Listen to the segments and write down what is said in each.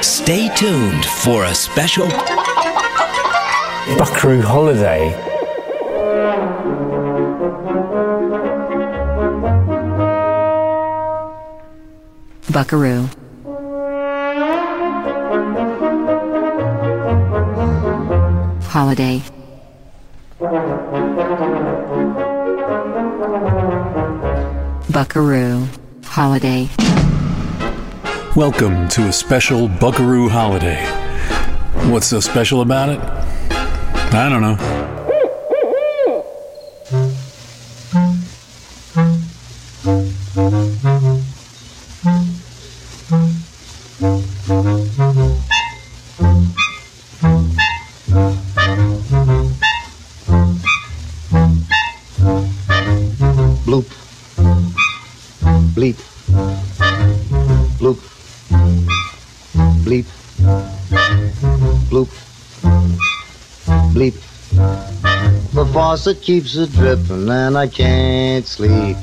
Stay tuned for a special Buckaroo Holiday. Buckaroo. Holiday. Buckaroo. Holiday. Welcome to a special Buckaroo holiday. What's so special about it? I don't know. Faucet keeps it dripping and I can't sleep.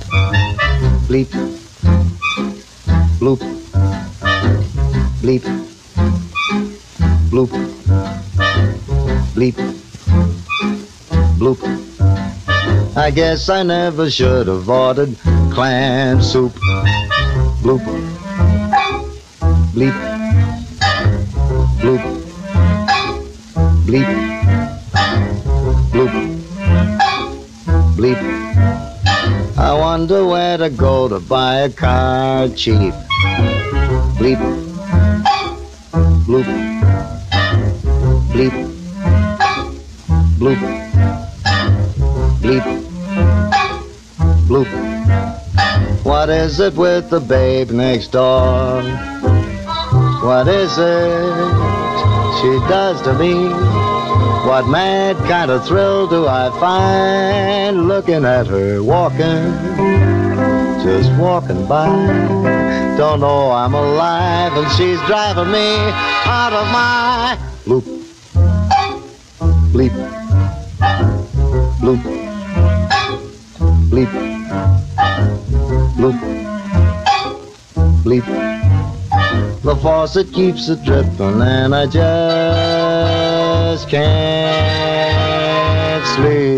Bleep. Bloop. Bleep. Bloop. Bleep. Bloop. I guess I never should have ordered clam soup. Bloop. Bleep. Bloop. Bleep. To go to buy a car cheap. Bleep. Bloop. Bleep. Bloop. Bleep. Bloop. What is it with the babe next door? What is it she does to me? What mad kind of thrill do I find looking at her walking, just walking by? Don't know I'm alive and she's driving me out of my loop. Bleep. Bloop. Bleep. Bloop. Bleep. The faucet keeps it dripping and I just can't sleep.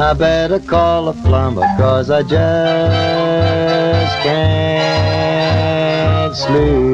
I better call a plumber cause I just can't sleep.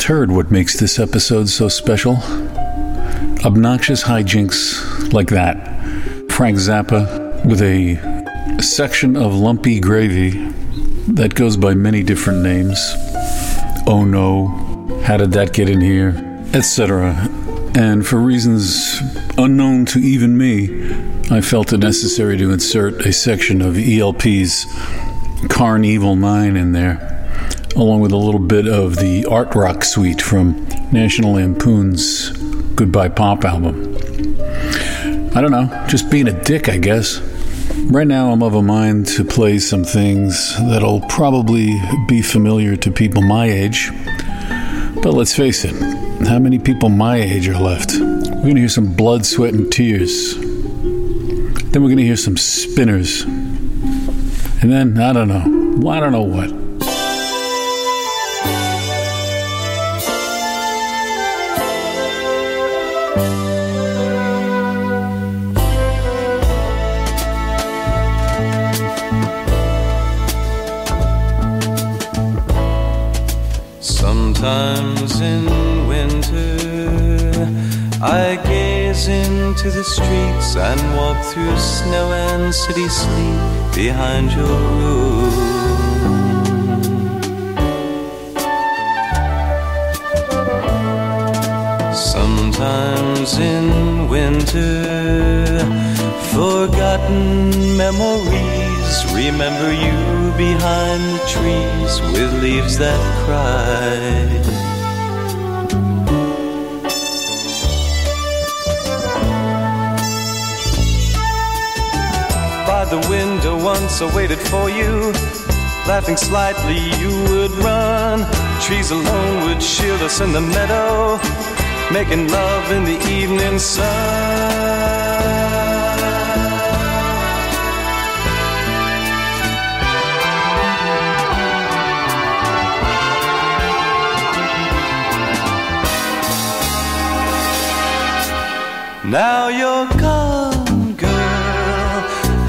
Just heard what makes this episode so special. Obnoxious hijinks like that. Frank Zappa with a section of lumpy gravy that goes by many different names. Oh no, how did that get in here? Etc. And for reasons unknown to even me, I felt it necessary to insert a section of ELP's Karn Evil 9 in there along with a little bit of the art rock suite from National Lampoon's Goodbye Pop album. I don't know, just being a dick, I guess. Right now, I'm of a mind to play some things that'll probably be familiar to people my age. But let's face it, how many people my age are left? We're gonna hear some blood, sweat, and tears. Then we're gonna hear some spinners. And then, I don't know, I don't know what. And walk through snow and city sleep behind your room. Sometimes in winter, forgotten memories remember you behind the trees with leaves that cry. The window once I waited for you. Laughing slightly, you would run. Trees alone would shield us in the meadow, making love in the evening sun. Now you're gone,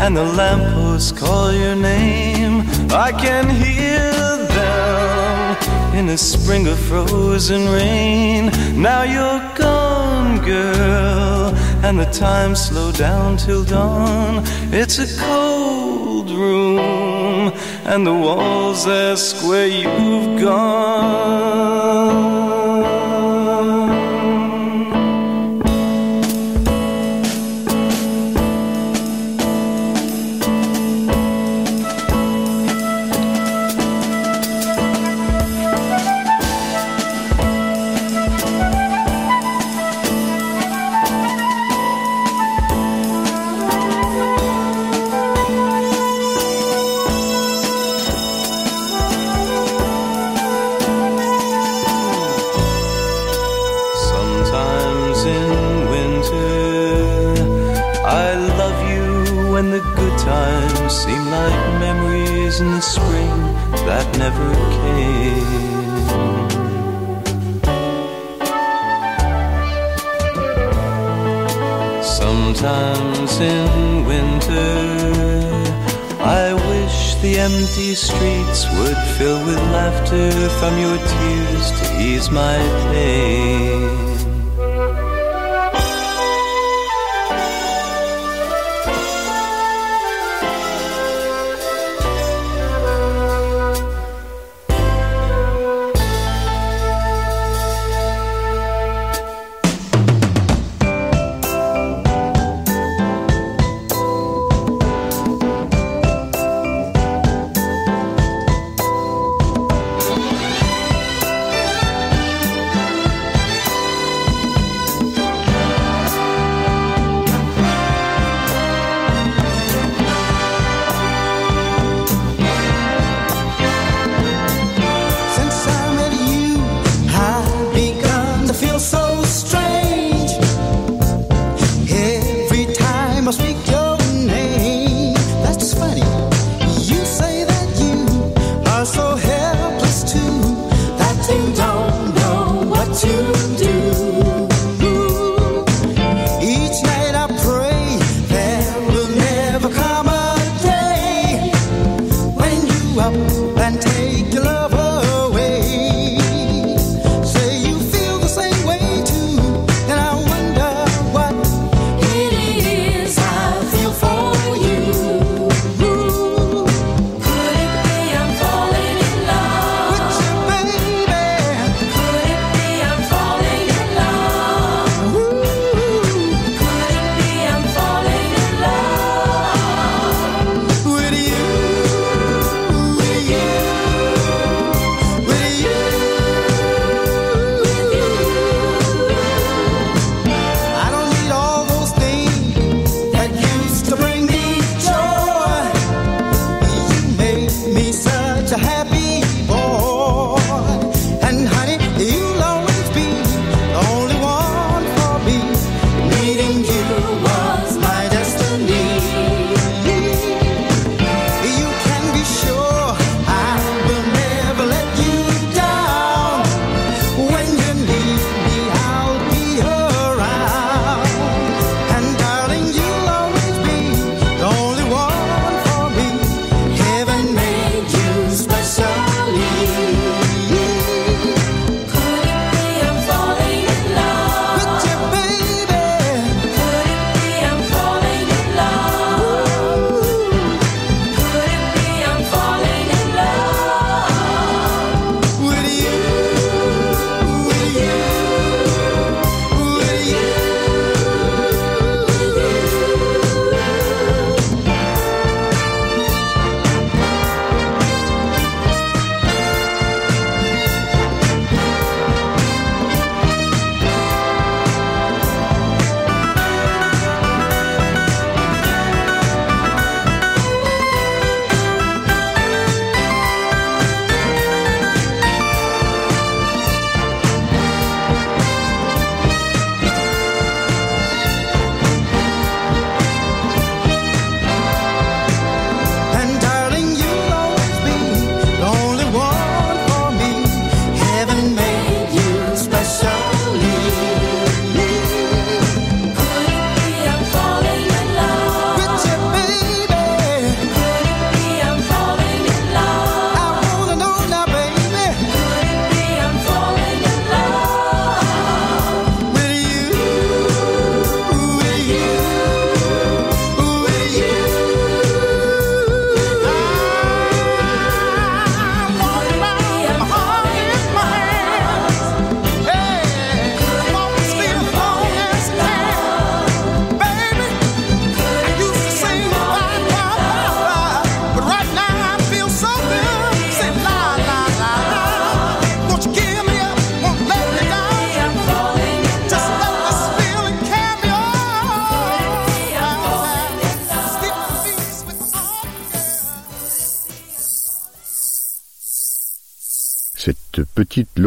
and the lampposts call your name. I can hear them in a spring of frozen rain. Now you're gone, girl, and the time slowed down till dawn. It's a cold room, and the walls ask where you've gone. Sometimes in winter, I wish the empty streets would fill with laughter from your tears to ease my pain.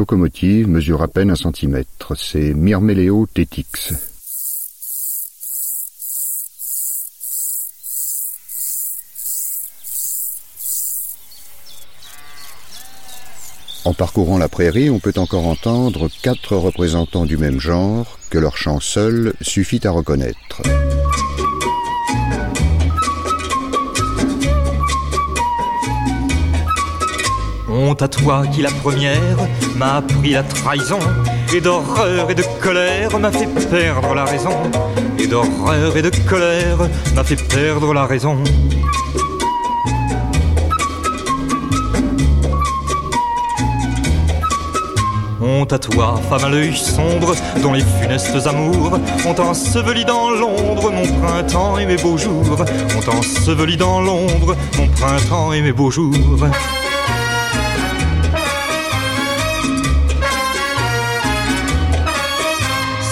Locomotive mesure à peine un centimètre. C'est Myrméléo tétix. En parcourant la prairie, on peut encore entendre quatre représentants du même genre que leur chant seul suffit à reconnaître. Honte à toi qui la première m'a appris la trahison et d'horreur et de colère m'a fait perdre la raison et d'horreur et de colère m'a fait perdre la raison. Honte à toi, femme à l'œil sombre, dont les funestes amours ont enseveli dans l'ombre mon printemps et mes beaux jours. Ont enseveli dans l'ombre mon printemps et mes beaux jours.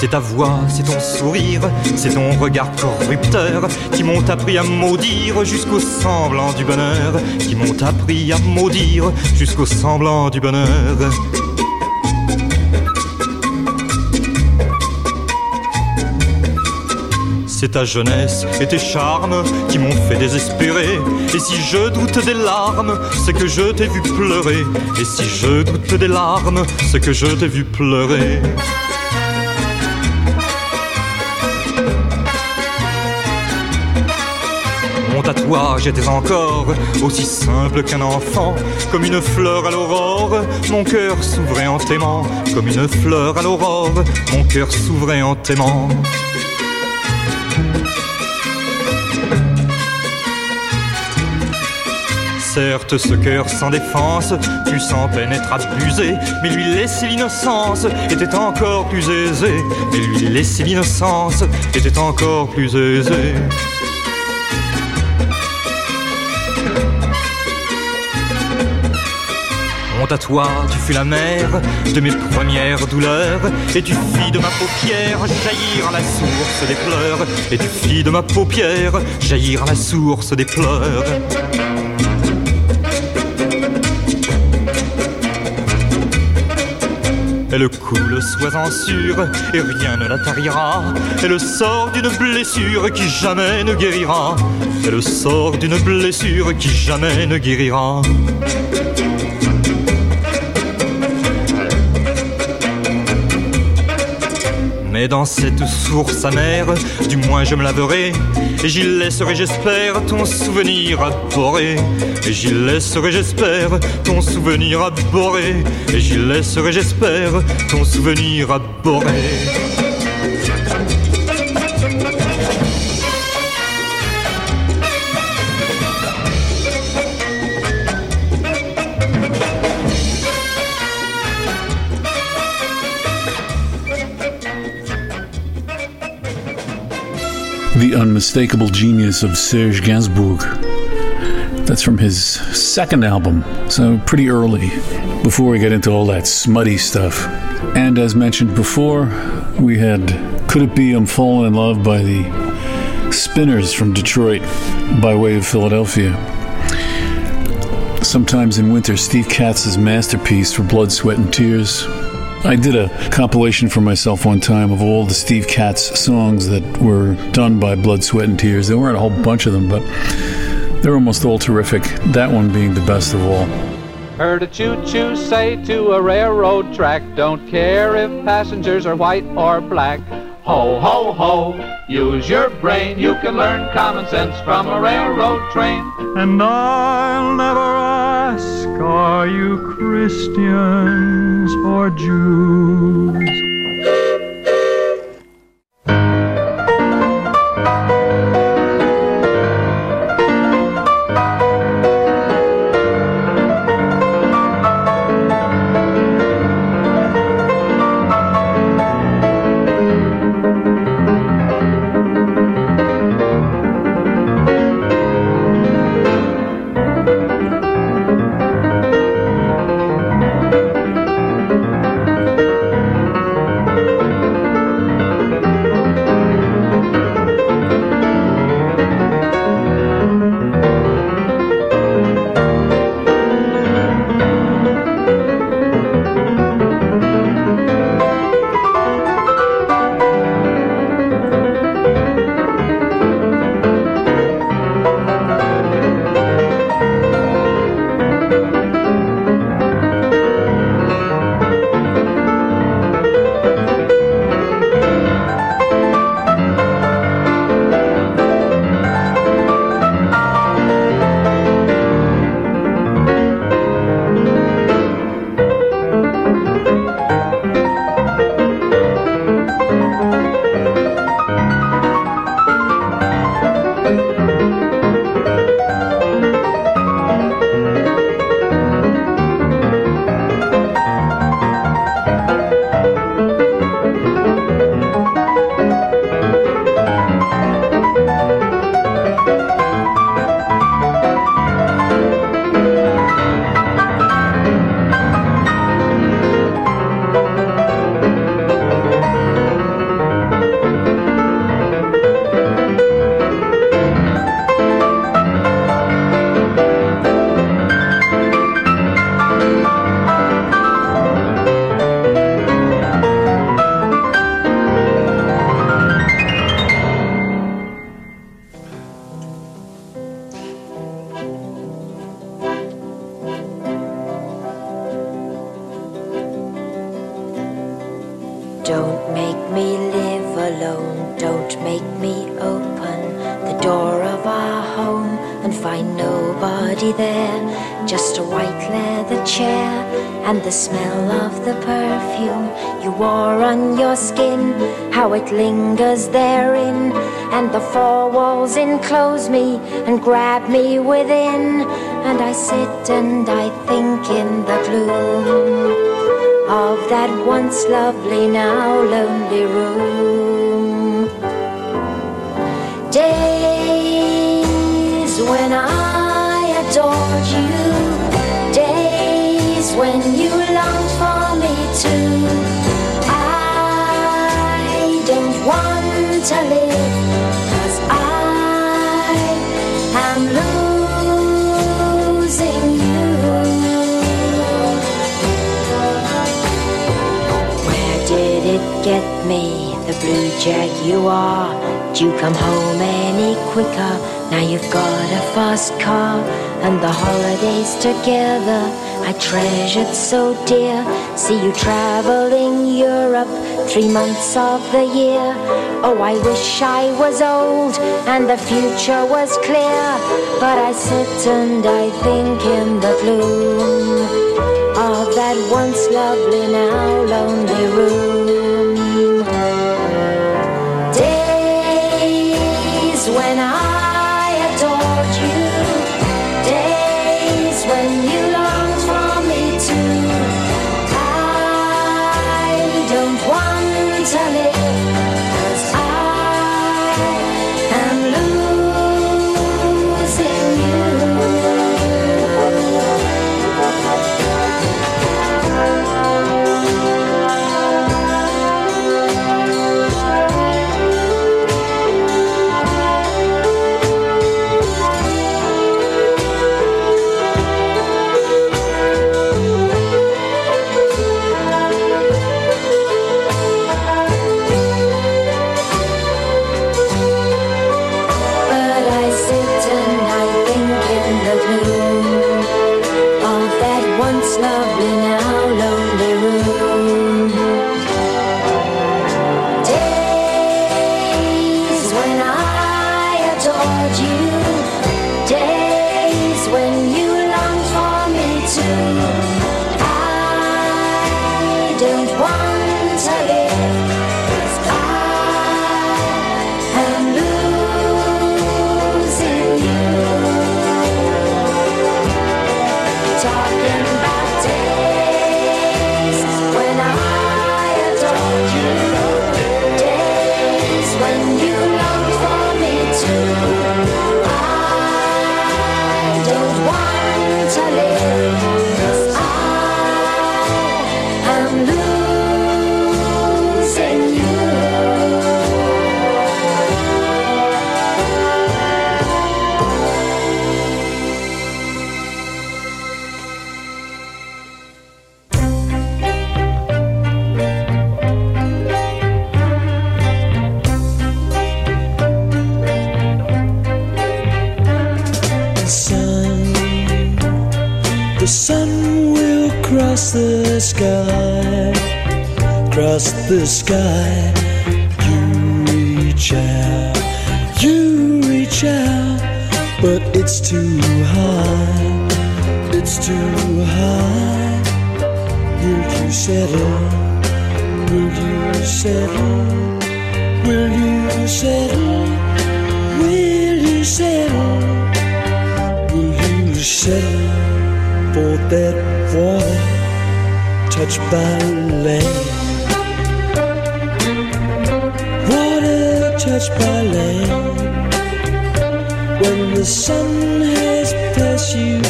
C'est ta voix, c'est ton sourire, c'est ton regard corrupteur qui m'ont appris à maudire jusqu'au semblant du bonheur, qui m'ont appris à maudire jusqu'au semblant du bonheur. C'est ta jeunesse et tes charmes qui m'ont fait désespérer. Et si je doute des larmes, c'est que je t'ai vu pleurer. Et si je doute des larmes, c'est que je t'ai vu pleurer. J'étais encore aussi simple qu'un enfant, comme une fleur à l'aurore, mon cœur s'ouvrait en t'aimant, comme une fleur à l'aurore, mon cœur s'ouvrait en t'aimant. Certes, ce cœur sans défense fut sans peine être abusé, mais lui laisser l'innocence était encore plus aisé. Mais lui laisser l'innocence était encore plus aisé. Toi, tu fus la mère de mes premières douleurs, et tu fis de ma paupière jaillir à la source des pleurs, et tu fis de ma paupière jaillir à la source des pleurs. Elle coule, sois-en sûr, et rien ne la tarira. Elle sort d'une blessure qui jamais ne guérira. Elle sort d'une blessure qui jamais ne guérira. Mais dans cette source amère, du moins je me laverai, et j'y laisserai, j'espère, ton souvenir abhorré. Et j'y laisserai, j'espère, ton souvenir abhorré. Et j'y laisserai, j'espère, ton souvenir abhorré. Unmistakable Genius of Serge Gainsbourg. That's from his second album, so pretty early, before we get into all that smutty stuff. And as mentioned before, we had Could It Be I'm Falling in Love by the Spinners from Detroit by way of Philadelphia. Sometimes in winter, Steve Katz's masterpiece for Blood, Sweat, and Tears. I did a compilation for myself one time of all the Steve Katz songs that were done by Blood, Sweat, and Tears. There weren't a whole bunch of them, but they're almost all terrific. That one being the best of all. Heard a choo-choo say to a railroad track, don't care if passengers are white or black. Ho, ho, ho, use your brain, you can learn common sense from a railroad train. And I'll never are you Christians or Jews? three months of the year. Oh, I wish I was old and the future was clear. But I sit and I think in the gloom of that once lovely, now lonely room. the sky. You reach out, you reach out, but it's too high, it's too high. Will you settle? Will you settle? Will you settle? Will you settle? Will you settle for that water touched by land? the sun has blessed you.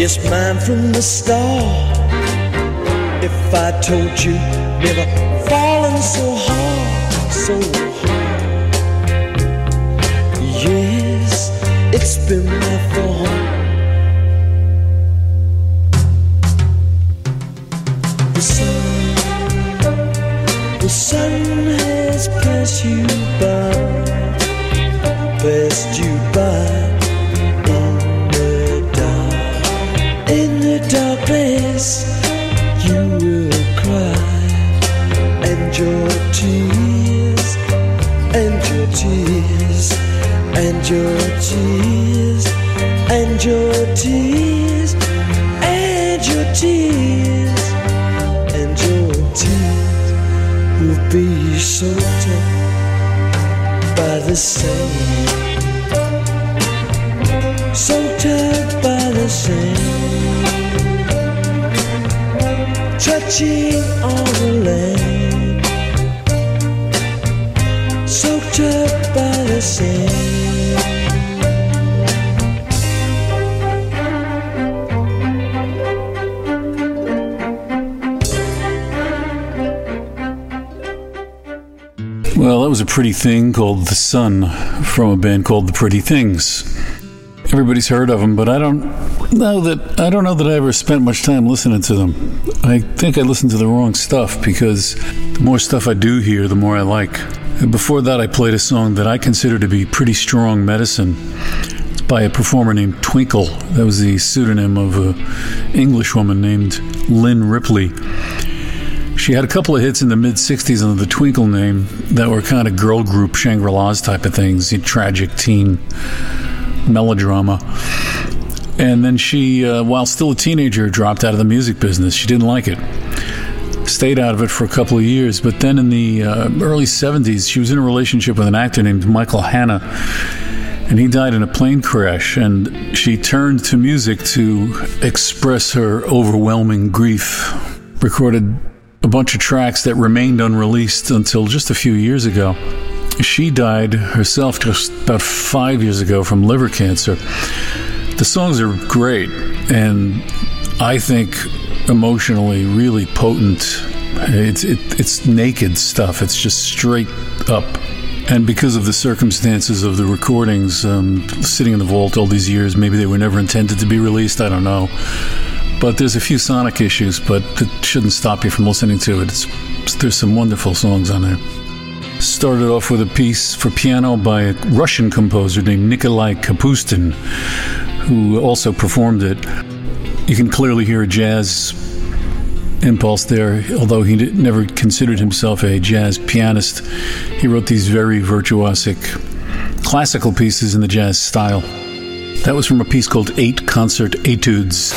Yes, mine from the start. If I told you, never fallen so hard, so hard. Yes, it's been my fault. Soaked up by the same. Touching pretty thing called The Sun from a band called The Pretty Things. Everybody's heard of them, but I don't know that I don't know that I ever spent much time listening to them. I think I listened to the wrong stuff because the more stuff I do hear, the more I like. Before that, I played a song that I consider to be pretty strong medicine by a performer named Twinkle. That was the pseudonym of an English woman named Lynn Ripley. She had a couple of hits in the mid 60s under the Twinkle name that were kind of girl group Shangri La's type of things, tragic teen melodrama. And then she, uh, while still a teenager, dropped out of the music business. She didn't like it. Stayed out of it for a couple of years, but then in the uh, early 70s, she was in a relationship with an actor named Michael Hanna, and he died in a plane crash. And she turned to music to express her overwhelming grief. Recorded a bunch of tracks that remained unreleased until just a few years ago. She died herself just about five years ago from liver cancer. The songs are great, and I think emotionally really potent. It's it, it's naked stuff. It's just straight up. And because of the circumstances of the recordings, um, sitting in the vault all these years, maybe they were never intended to be released. I don't know. But there's a few sonic issues, but it shouldn't stop you from listening to it. It's, there's some wonderful songs on there. Started off with a piece for piano by a Russian composer named Nikolai Kapustin, who also performed it. You can clearly hear a jazz impulse there, although he never considered himself a jazz pianist. He wrote these very virtuosic classical pieces in the jazz style. That was from a piece called Eight Concert Etudes.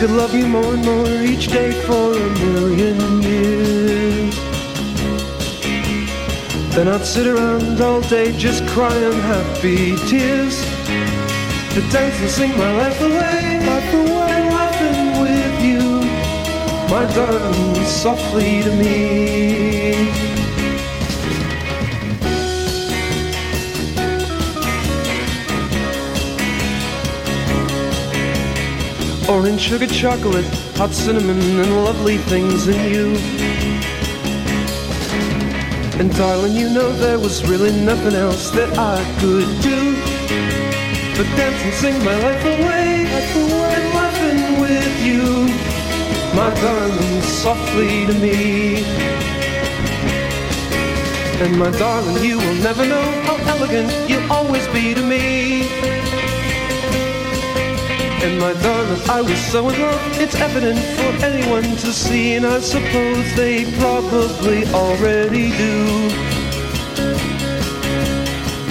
Could love you more and more each day for a million years. Then I'd sit around all day just crying happy tears. To dance and sing my life away, life away, laughing with you, my darling, softly to me. Orange sugar chocolate, hot cinnamon, and lovely things in you. And darling, you know there was really nothing else that I could do but dance and sing my life away, away, laughing with you, my darling, softly to me. And my darling, you will never know how elegant you'll always be to me. And my darling, I was so in love, it's evident for anyone to see, and I suppose they probably already do.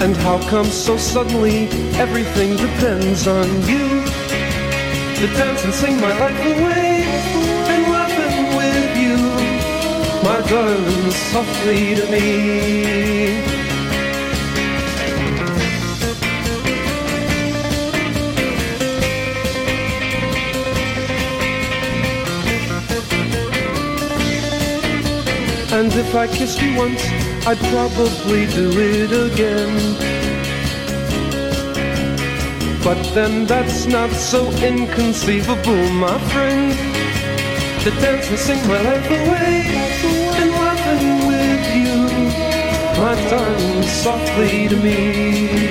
And how come so suddenly everything depends on you? To dance and sing my life away, and laughing with you, my darling, softly to me. And if I kissed you once, I'd probably do it again. But then that's not so inconceivable, my friend. To dance and sing my life away and laughing with you, my darling, softly to me.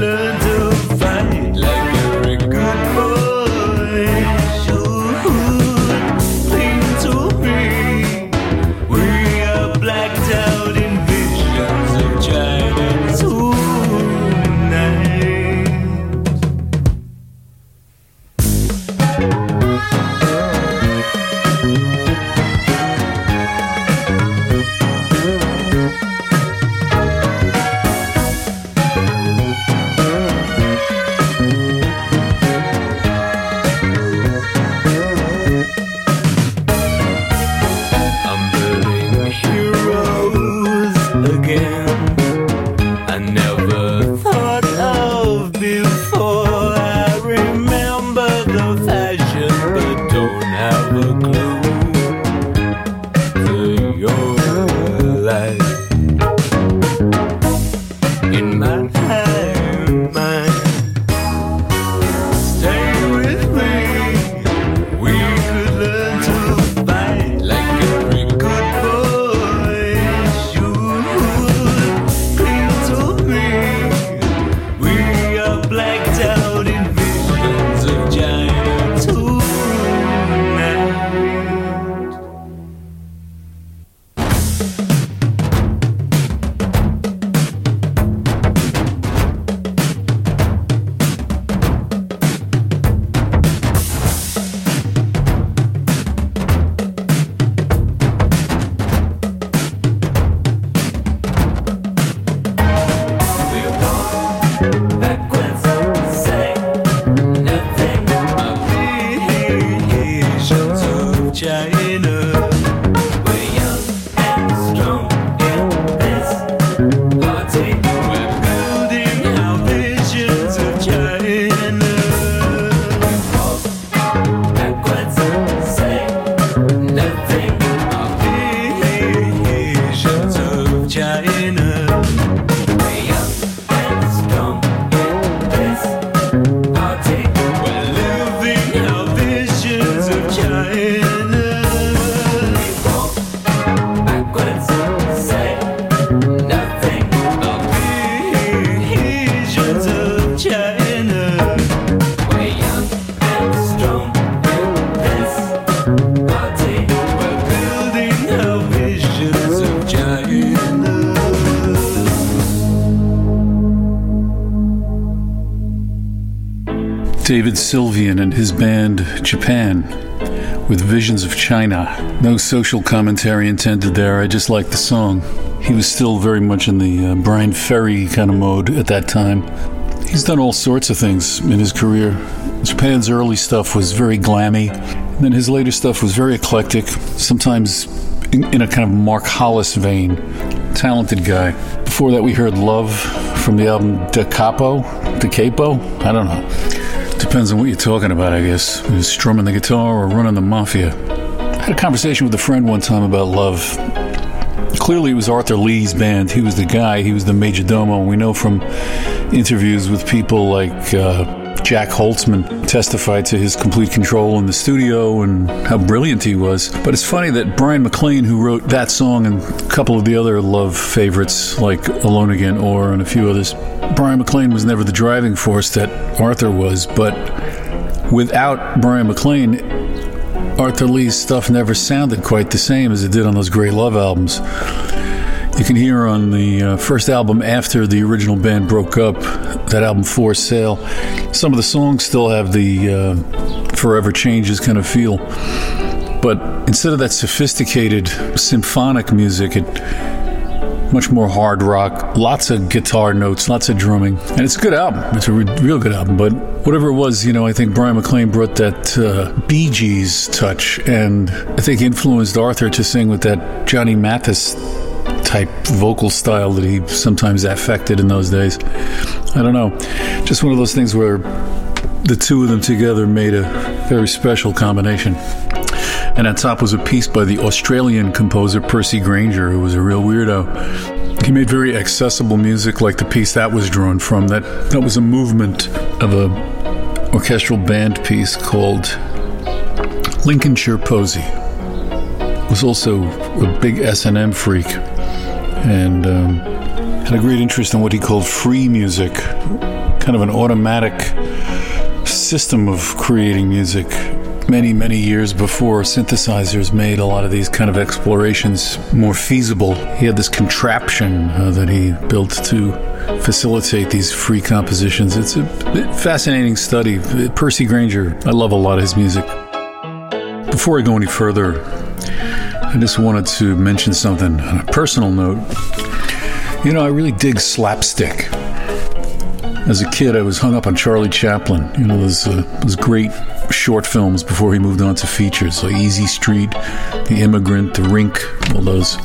love. And his band Japan with Visions of China. No social commentary intended there, I just liked the song. He was still very much in the uh, Bryan Ferry kind of mode at that time. He's done all sorts of things in his career. Japan's early stuff was very glammy, and then his later stuff was very eclectic, sometimes in, in a kind of Mark Hollis vein. Talented guy. Before that, we heard Love from the album Da Capo, Da Capo? I don't know. Depends on what you're talking about, I guess. Strumming the guitar or running the mafia. I had a conversation with a friend one time about Love. Clearly, it was Arthur Lee's band. He was the guy, he was the major domo. We know from interviews with people like uh, Jac Holzman testified to his complete control in the studio and how brilliant he was. But it's funny that Bryan MacLean, who wrote that song and a couple of the other love favorites like Alone Again or and a few others, Bryan MacLean was never the driving force that Arthur was. But without Bryan MacLean, Arthur Lee's stuff never sounded quite the same as it did on those great love albums. You can hear on the uh, first album after the original band broke up, that album For Sale, some of the songs still have the uh, Forever Changes kind of feel. But instead of that sophisticated symphonic music, it much more hard rock, lots of guitar notes, lots of drumming, and it's a good album. It's a re- real good album. But whatever it was, you know, I think Bryan MacLean brought that uh, Bee Gees touch, and I think influenced Arthur to sing with that Johnny Mathis type vocal style that he sometimes affected in those days. I don't know. Just one of those things where the two of them together made a very special combination. And at top was a piece by the Australian composer Percy Grainger, who was a real weirdo. He made very accessible music like the piece that was drawn from. That that was a movement of a orchestral band piece called Lincolnshire Posy. Was also a big S&M freak and um, had a great interest in what he called free music, kind of an automatic system of creating music. Many, many years before synthesizers made a lot of these kind of explorations more feasible, he had this contraption uh, that he built to facilitate these free compositions. It's a fascinating study. Percy Grainger, I love a lot of his music. Before I go any further, I just wanted to mention something on a personal note. You know, I really dig slapstick. As a kid, I was hung up on Charlie Chaplin. You know, those, uh, those great short films before he moved on to features. So Easy Street, The Immigrant, The Rink, all those.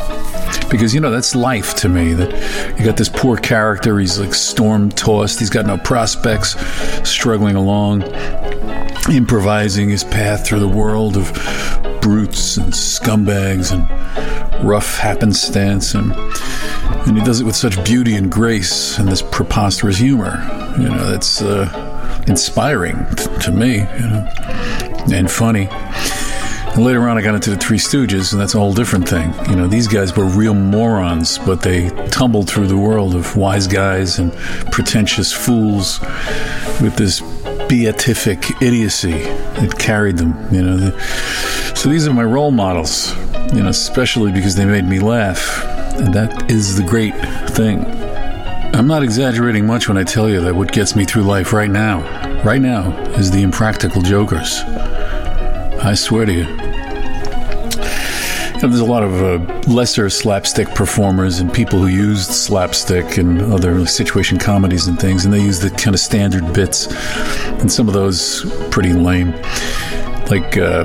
Because, you know, that's life to me. That you got this poor character, he's like storm tossed, he's got no prospects, struggling along, improvising his path through the world of brutes and scumbags and rough happenstance. And and he does it with such beauty and grace and this preposterous humor. You know that's uh, inspiring to me you know and funny and later on, I got into the Three Stooges, and that's a whole different thing. You know, these guys were real morons, but they tumbled through the world of wise guys and pretentious fools with this beatific idiocy that carried them. You know, so these are my role models. You know, especially because they made me laugh, and that is the great thing. I'm not exaggerating much when I tell you that what gets me through life right now, right now, is the impractical jokers. I swear to you. You know, there's a lot of uh, lesser slapstick performers and people who used slapstick and other situation comedies and things, and they use the kind of standard bits, and some of those pretty lame. Like uh,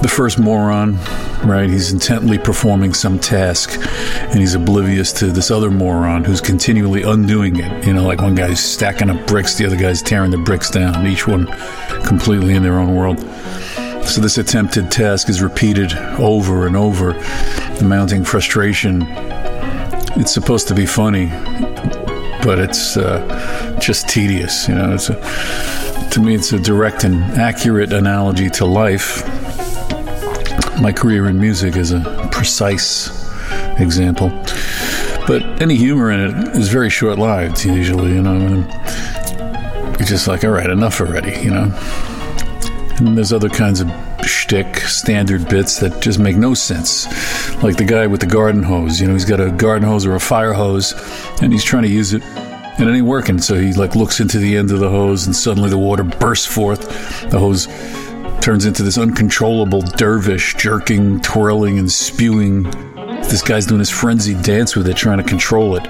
the first moron, right? He's intently performing some task, and he's oblivious to this other moron who's continually undoing it. You know, like one guy's stacking up bricks, the other guy's tearing the bricks down, each one completely in their own world. So this attempted task is repeated over and over, the mounting frustration. It's supposed to be funny, but it's uh, just tedious. You know, it's a, to me, it's a direct and accurate analogy to life. My career in music is a precise example, but any humor in it is very short-lived. Usually, you know, you're just like, all right, enough already. You know. And there's other kinds of shtick, standard bits that just make no sense. Like the guy with the garden hose. You know, he's got a garden hose or a fire hose, and he's trying to use it and it ain't working. So he like looks into the end of the hose, and suddenly the water bursts forth. The hose turns into this uncontrollable dervish, jerking, twirling, and spewing. This guy's doing his frenzied dance with it, trying to control it.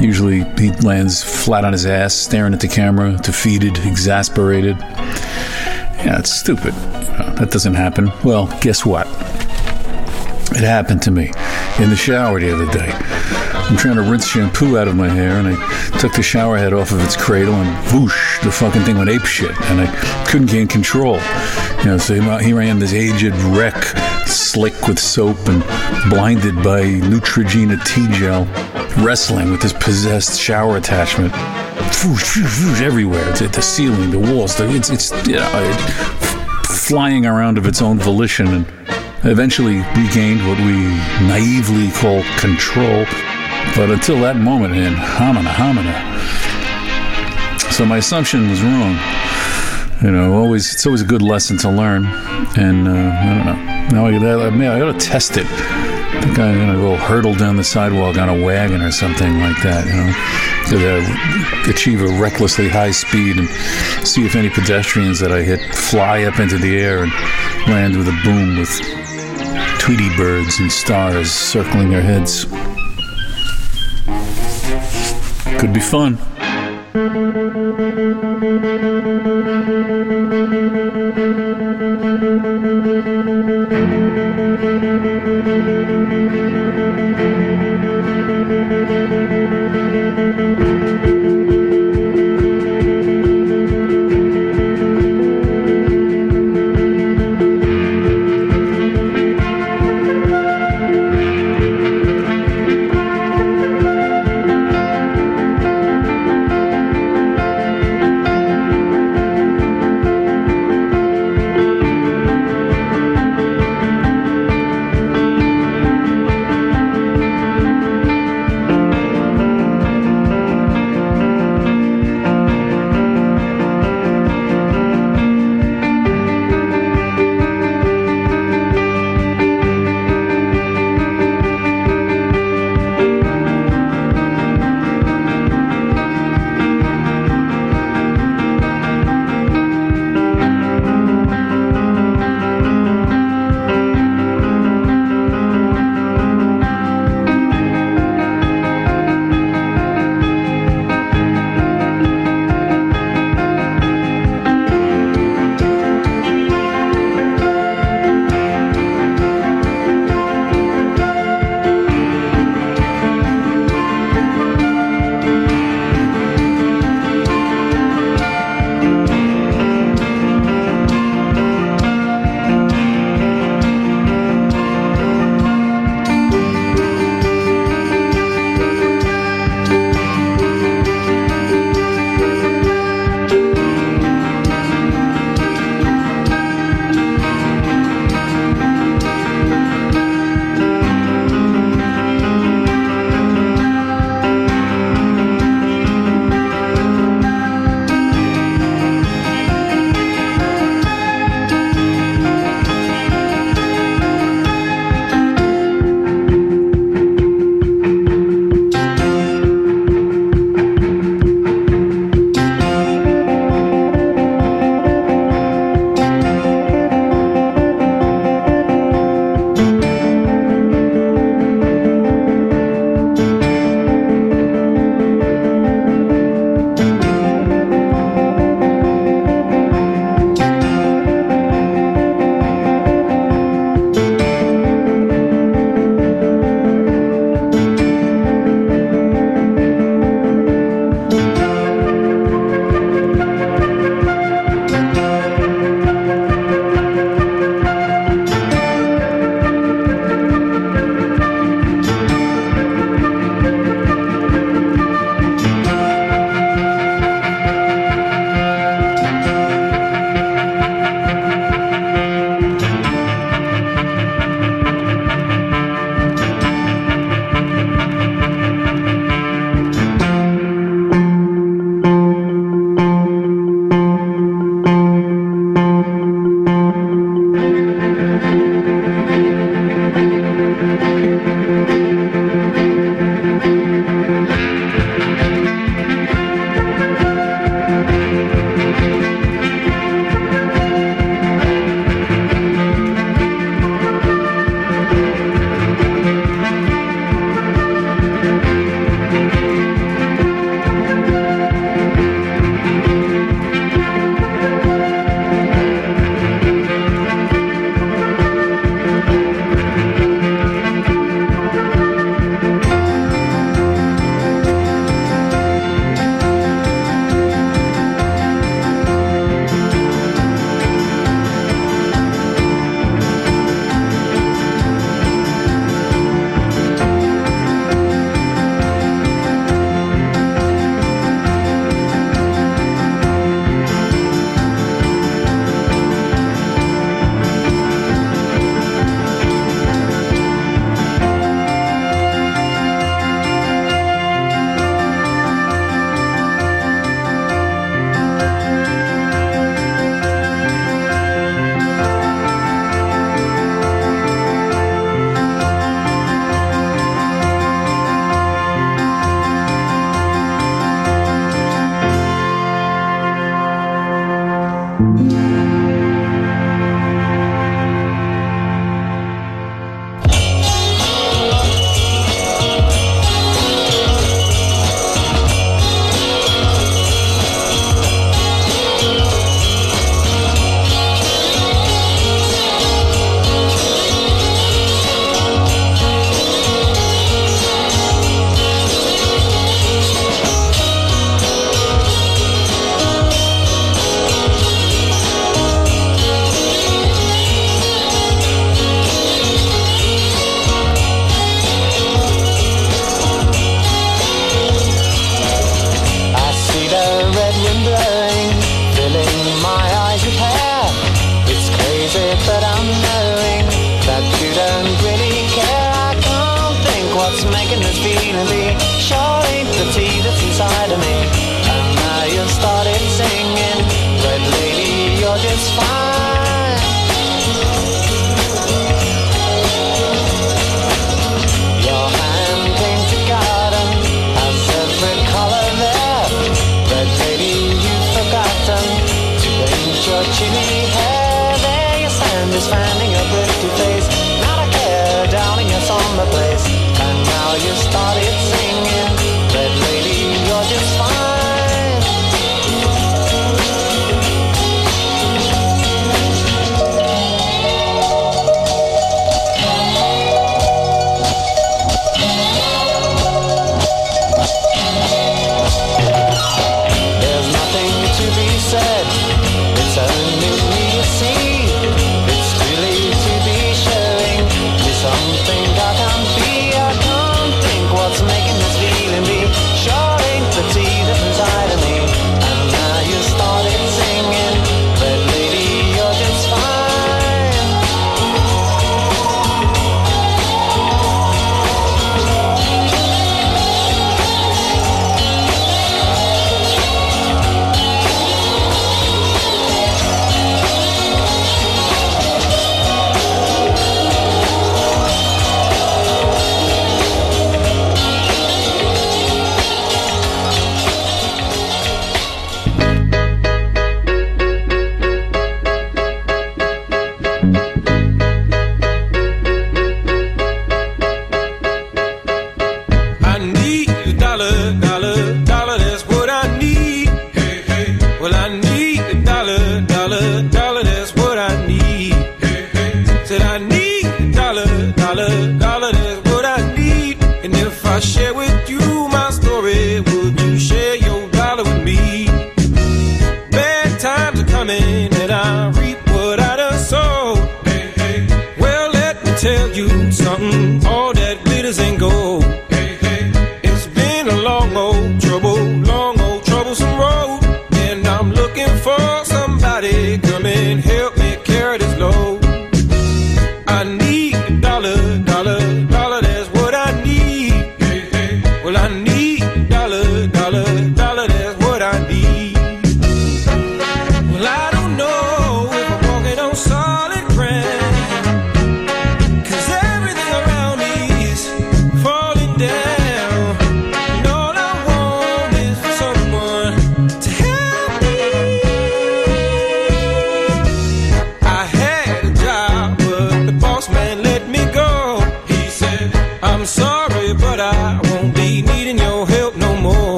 Usually he lands flat on his ass, staring at the camera, defeated, exasperated. Yeah, it's stupid. Uh, that doesn't happen. Well, guess what? It happened to me in the shower the other day. I'm trying to rinse shampoo out of my hair, and I took the shower head off of its cradle, and whoosh, the fucking thing went ape shit, and I couldn't gain control. You know, so here I am, this aged wreck, slick with soap and blinded by Neutrogena T gel, wrestling with this possessed shower attachment. Whoosh, whoosh, everywhere. It's at the ceiling, the walls. The, it's it's you know, it, flying around of its own volition, and eventually regained what we naively call control. But until that moment, in homina, homina. So my assumption was wrong. You know, always it's always a good lesson to learn. And uh, I don't know. Now I, I, I, I got to test it. I think I'm gonna go hurtle down the sidewalk on a wagon or something like that. You know, to uh, achieve a recklessly high speed and see if any pedestrians that I hit fly up into the air and land with a boom with Tweety birds and stars circling their heads. Could be fun.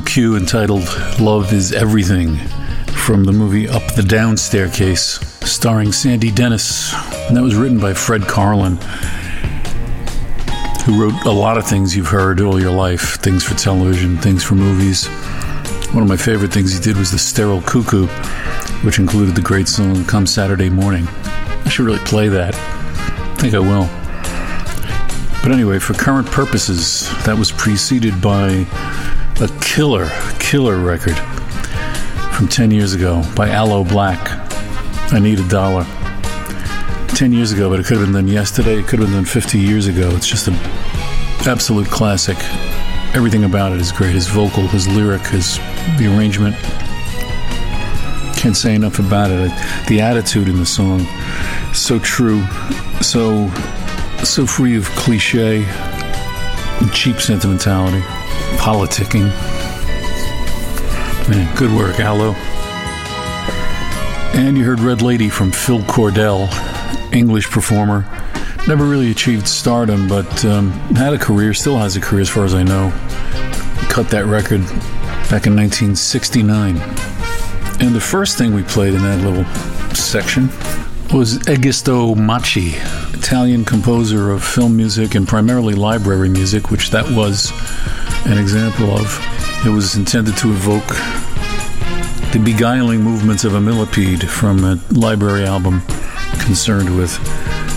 Cue entitled Love is Everything from the movie Up the Down Staircase, starring Sandy Dennis. And that was written by Fred Karlin, who wrote a lot of things you've heard all your life things for television, things for movies. One of my favorite things he did was The Sterile Cuckoo, which included the great song Come Saturday Morning. I should really play that. I think I will. But anyway, for current purposes, that was preceded by a killer, killer record from 10 years ago by Aloe Blacc. I Need a Dollar. 10 years ago, but it could have been done yesterday. It could have been done 50 years ago. It's just an absolute classic. Everything about it is great. His vocal, his lyric, his the arrangement. Can't say enough about it. The attitude in the song, so true, so so free of cliche, and cheap sentimentality, politicking. Man, good work, Aloe. And you heard Red Lady from Phil Cordell, English performer. Never really achieved stardom, but um, had a career, still has a career as far as I know. Cut that record back in 1969. And the first thing we played in that little section was Egisto Macchi, Italian composer of film music and primarily library music, which that was an example of. It was intended to evoke the beguiling movements of a millipede from a library album concerned with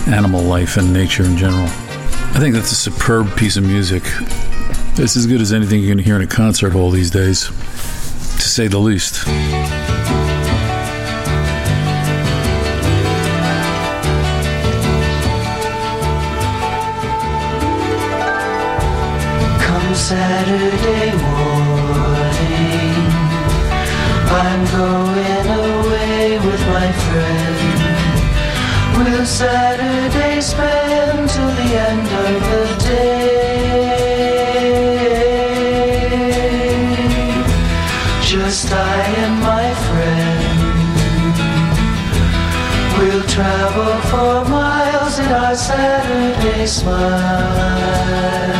animal life and nature in general. I think that's a superb piece of music. It's as good as anything you can hear in a concert hall these days, to say the least. Saturday morning, I'm going away with my friend. Will Saturday spend till the end of the day? Just I and my friend. We'll travel for miles in our Saturday smiles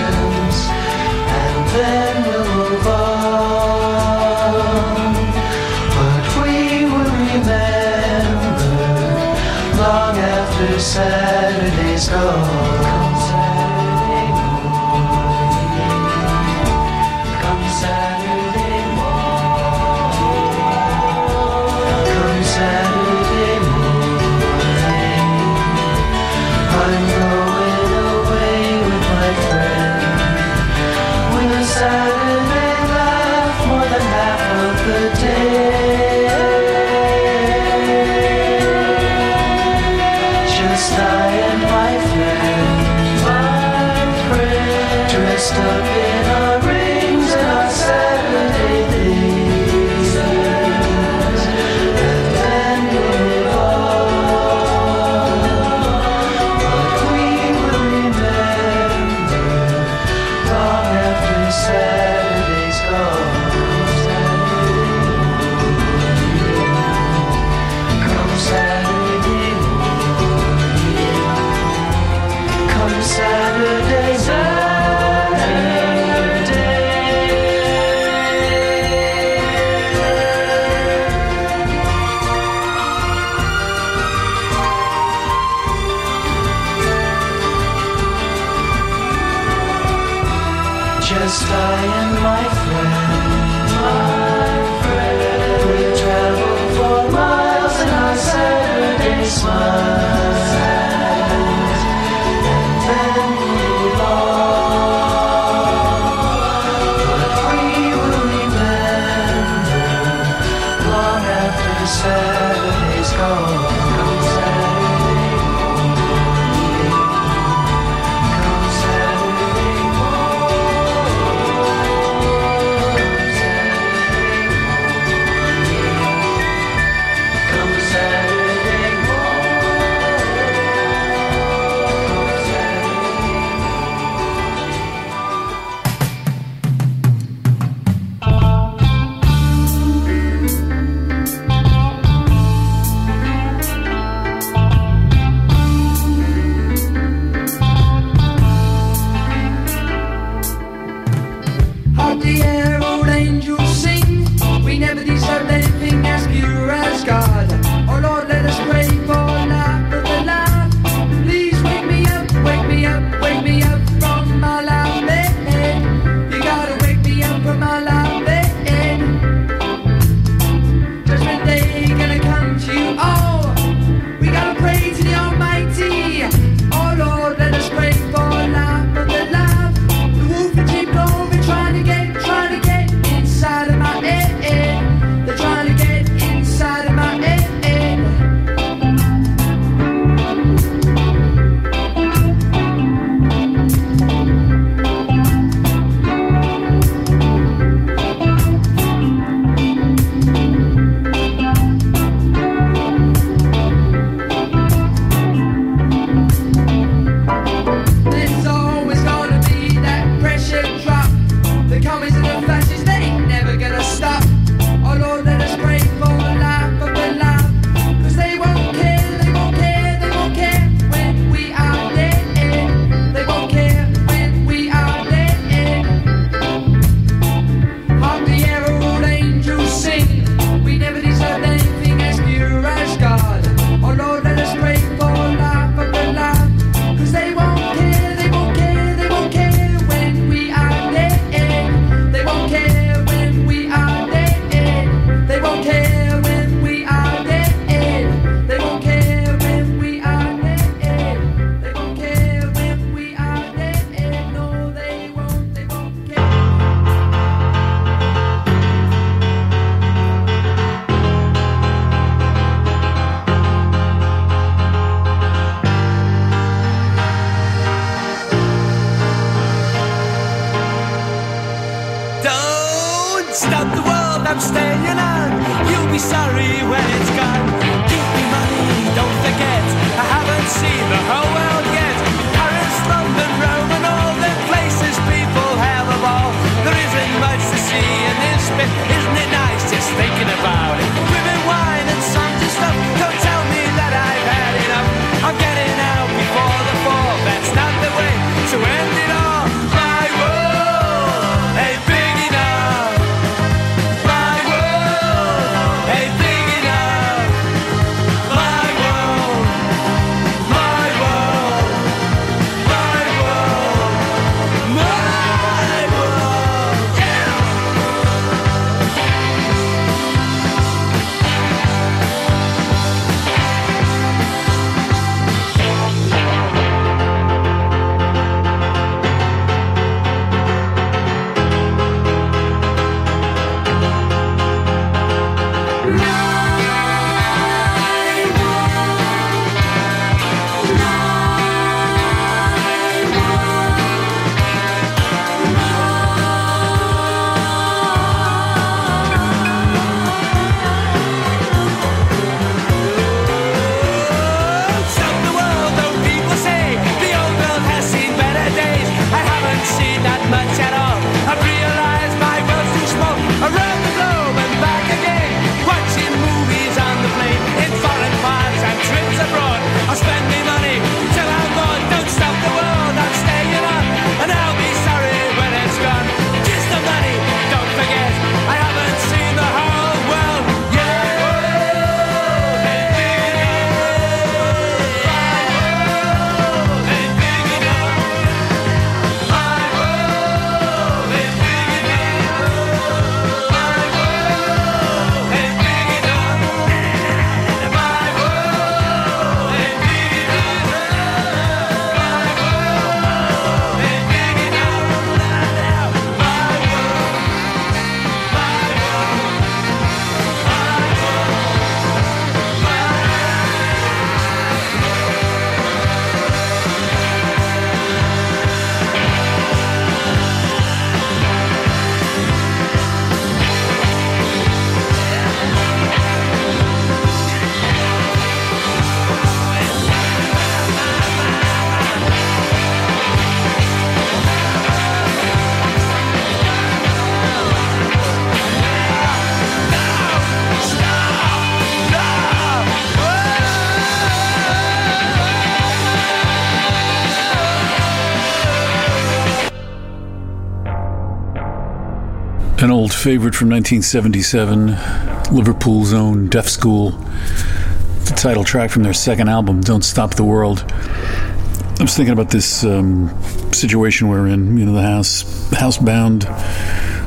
An old favorite from 1977, Liverpool's own Deaf School. The title track from their second album, Don't Stop the World. I was thinking about this um, situation we're in, you know, the house, housebound,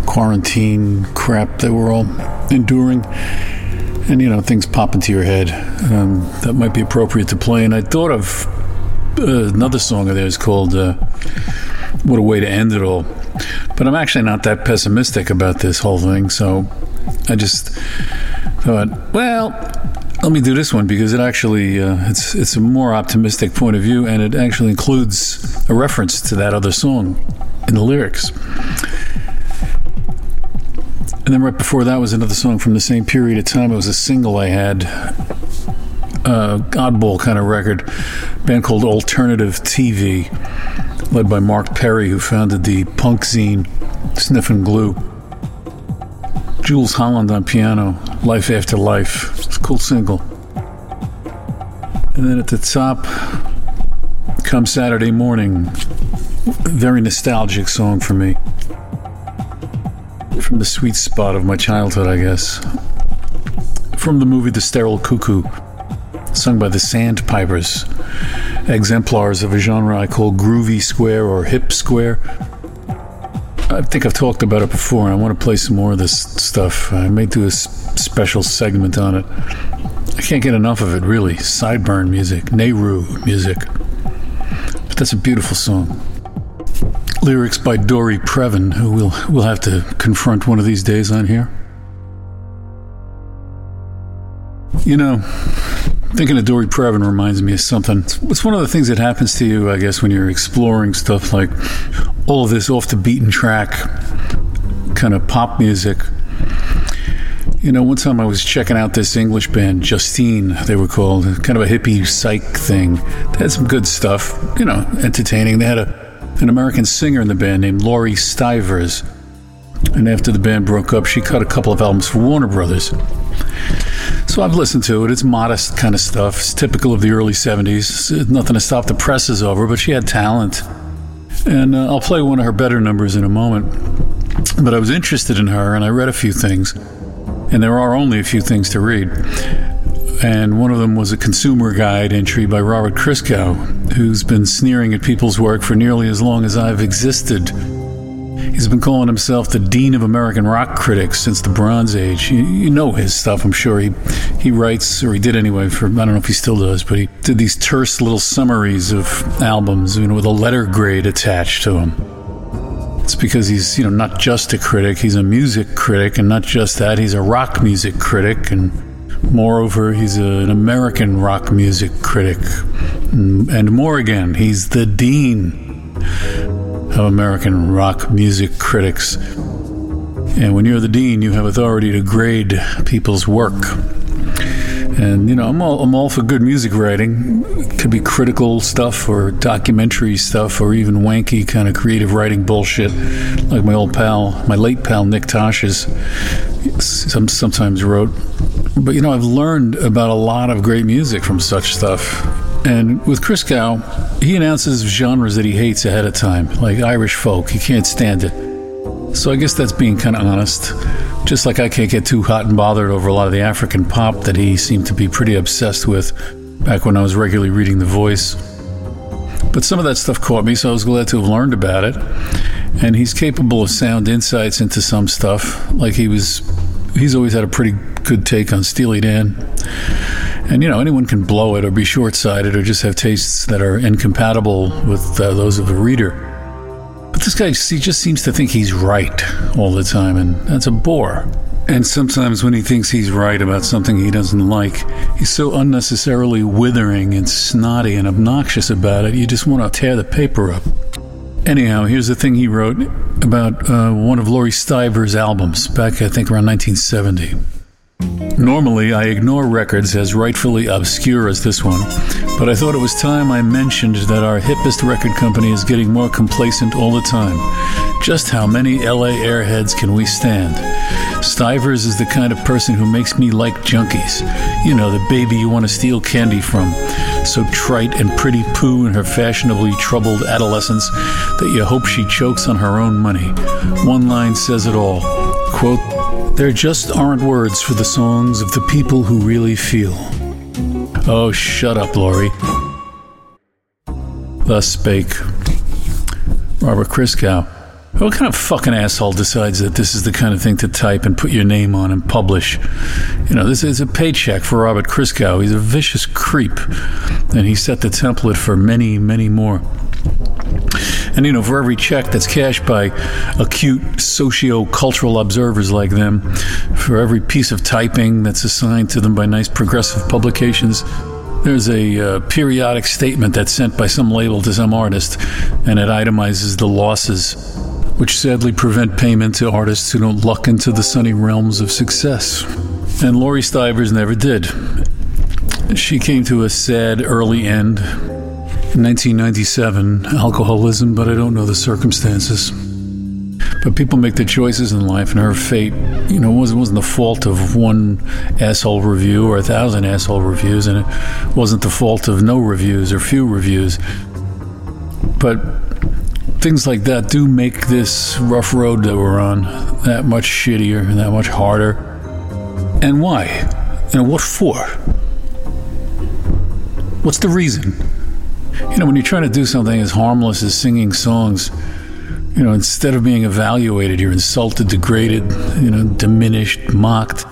quarantine crap that we're all enduring. And, you know, things pop into your head um, that might be appropriate to play. And I thought of uh, another song of theirs called uh, What a Way to End It All. But I'm actually not that pessimistic about this whole thing, so I just thought, well, let me do this one because it actually uh, it's it's a more optimistic point of view, and it actually includes a reference to that other song in the lyrics. And then right before that was another song from the same period of time. It was a single I had, uh, oddball kind of record, band called Alternative TV, led by Mark Perry, who founded the punk zine Sniffin' Glue. Jools Holland on piano, Life After Life. It's a cool single. And then at the top, come Saturday morning, very nostalgic song for me. From the sweet spot of my childhood, I guess. From the movie The Sterile Cuckoo, sung by the Sandpipers, exemplars of a genre I call groovy square or hip square. I think I've talked about it before, and I want to play some more of this stuff. I may do a special segment on it. I can't get enough of it, really. Sideburn music, Nehru music. But that's a beautiful song. Lyrics by Dory Previn, who we'll, we'll have to confront one of these days on here. You know, thinking of Dory Previn reminds me of something. It's one of the things that happens to you, I guess, when you're exploring stuff like all of this off the beaten track kind of pop music. You know, one time I was checking out this English band, Justine, they were called, kind of a hippie psych thing. They had some good stuff, you know, entertaining. They had a, an American singer in the band named Laurie Styvers. And after the band broke up, she cut a couple of albums for Warner Brothers. So I've listened to it. It's modest kind of stuff. It's typical of the early 70s. Nothing to stop the presses over, but she had talent. And uh, I'll play one of her better numbers in a moment. But I was interested in her and I read a few things and there are only a few things to read. And one of them was a consumer guide entry by Robert Christgau, who's been sneering at people's work for nearly as long as I've existed. He's been calling himself the Dean of American Rock Critics since the Bronze Age. You, you, know his stuff, I'm sure. He he writes, or he did anyway, for I don't know if he still does, but he did these terse little summaries of albums, you know, with a letter grade attached to them. It's because he's, you know, not just a critic, he's a music critic, and not just that, he's a rock music critic, and moreover, he's an American rock music critic. And more again, he's the dean of American rock music critics. And when you're the dean, you have authority to grade people's work. And you know, I'm all I'm all for good music writing. It could be critical stuff or documentary stuff or even wanky kind of creative writing bullshit, like my old pal, my late pal Nick Tosches, some, sometimes wrote. But you know, I've learned about a lot of great music from such stuff. And with Christgau, he announces genres that he hates ahead of time, like Irish folk. He can't stand it. So I guess that's being kind of honest. Just like I can't get too hot and bothered over a lot of the African pop that he seemed to be pretty obsessed with back when I was regularly reading The Voice. But some of that stuff caught me, so I was glad to have learned about it. And he's capable of sound insights into some stuff. Like he was, he's always had a pretty good take on Steely Dan. And you know, anyone can blow it or be short sighted or just have tastes that are incompatible with uh, those of the reader. But this guy, he just seems to think he's right all the time, and that's a bore. And sometimes when he thinks he's right about something he doesn't like, he's so unnecessarily withering and snotty and obnoxious about it, you just want to tear the paper up. Anyhow, here's the thing he wrote about uh, one of Laurie Styvers' albums back, I think, around 1970. Normally, I ignore records as rightfully obscure as this one, but I thought it was time I mentioned that our hippest record company is getting more complacent all the time. Just how many LA airheads can we stand? Styvers is the kind of person who makes me like junkies. You know, the baby you want to steal candy from. So trite and pretty poo in her fashionably troubled adolescence that you hope she chokes on her own money. One line says it all. Quote, there just aren't words for the songs of the people who really feel. Oh, shut up, Laurie. Thus spake Robert Christgau. What kind of fucking asshole decides that this is the kind of thing to type and put your name on and publish? You know, this is a paycheck for Robert Christgau. He's a vicious creep, and he set the template for many, many more. And you know, for every check that's cashed by acute socio-cultural observers like them, for every piece of typing that's assigned to them by nice progressive publications, there's a uh, periodic statement that's sent by some label to some artist, and it itemizes the losses, which sadly prevent payment to artists who don't luck into the sunny realms of success. And Laurie Styvers never did. She came to a sad early end 1997, alcoholism, but I don't know the circumstances. But people make their choices in life, and her fate, you know, wasn't, wasn't the fault of one asshole review or a thousand asshole reviews, and it wasn't the fault of no reviews or few reviews. But things like that do make this rough road that we're on that much shittier and that much harder. And why? Know, what for? What's the reason? You know, when you're trying to do something as harmless as singing songs, you know, instead of being evaluated, you're insulted, degraded, you know, diminished, mocked.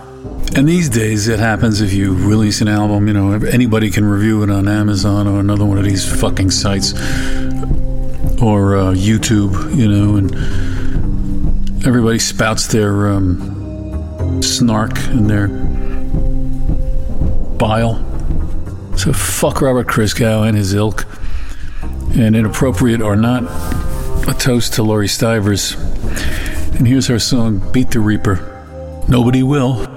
And these days, it happens if you release an album, you know, anybody can review it on Amazon or another one of these fucking sites or uh, YouTube, you know, and everybody spouts their um, snark and their bile. So fuck Robert Christgau and his ilk and inappropriate or not, a toast to Laurie Styvers. And here's her song, Beat the Reaper. Nobody will.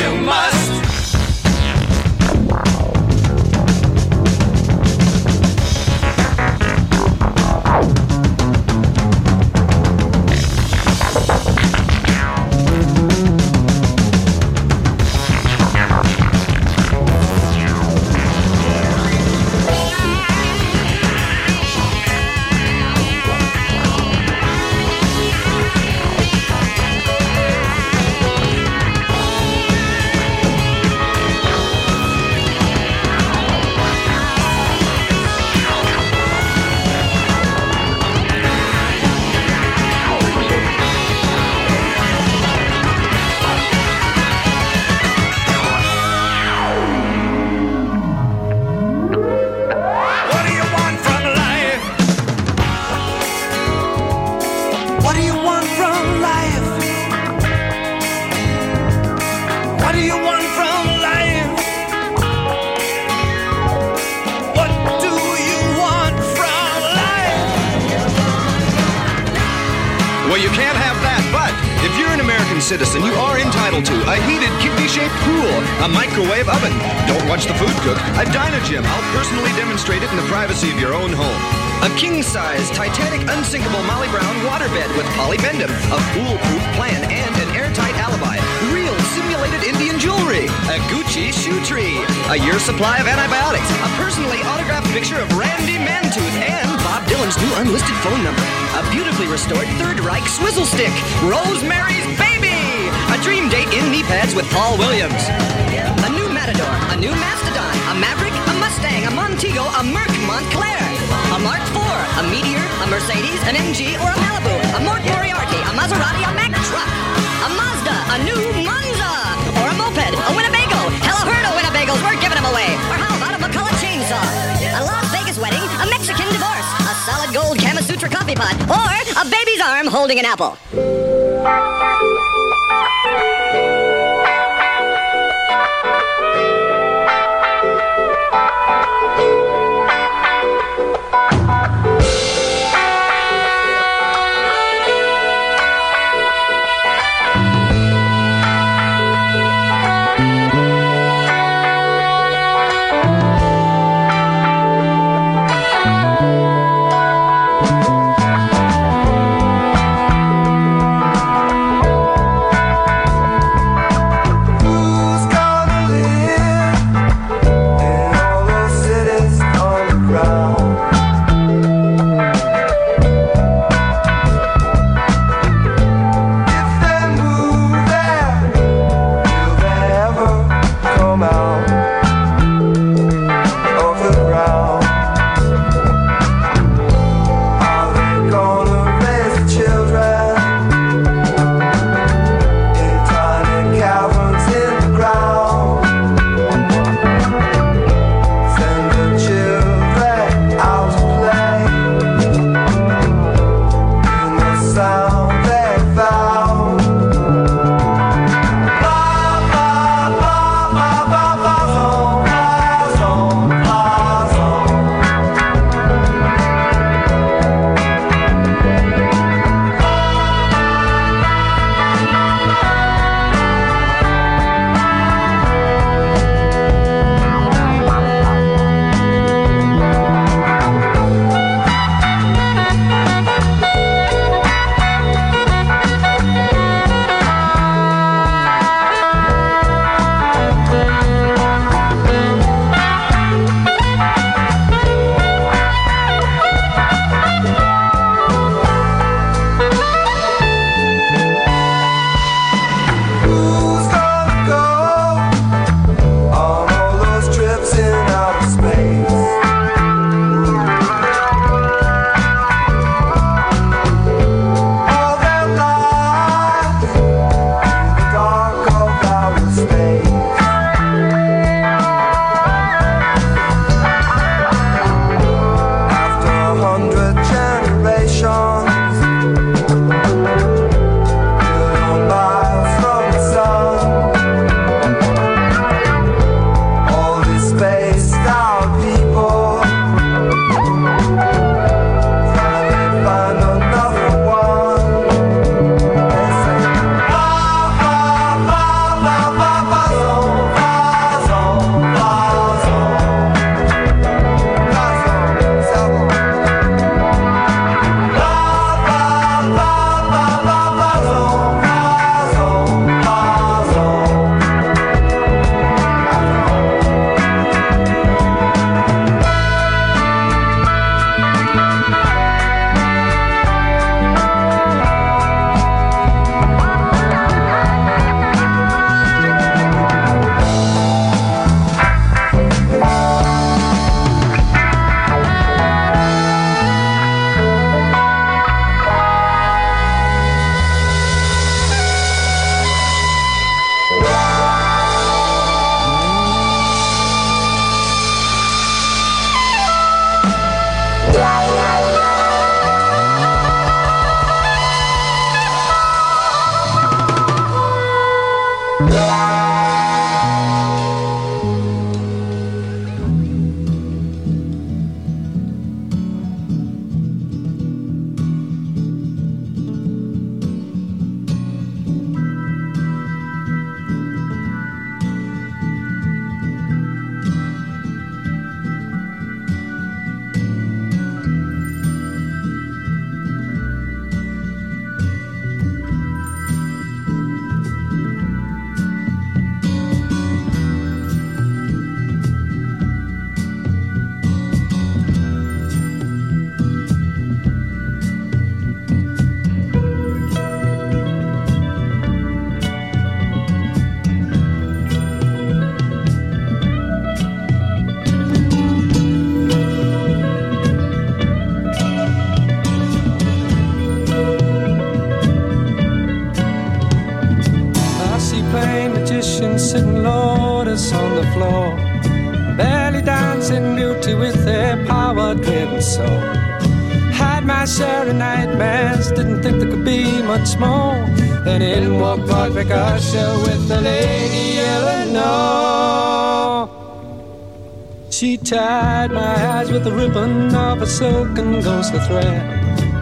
of a silken ghostly thread.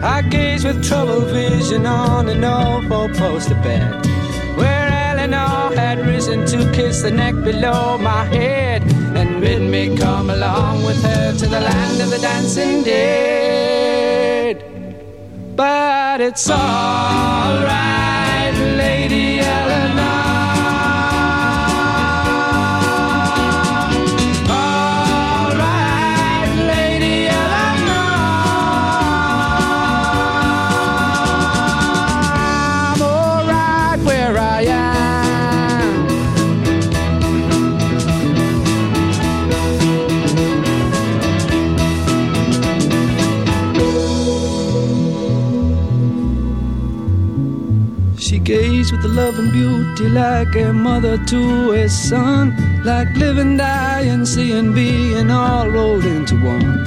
I gaze with troubled vision on an old four-poster bed, where Eleanor had risen to kiss the neck below my head, and bid me come along with her to the land of the dancing dead. But it's alright, the love and beauty like a mother to a son, like living, dying, seeing, being all rolled into one.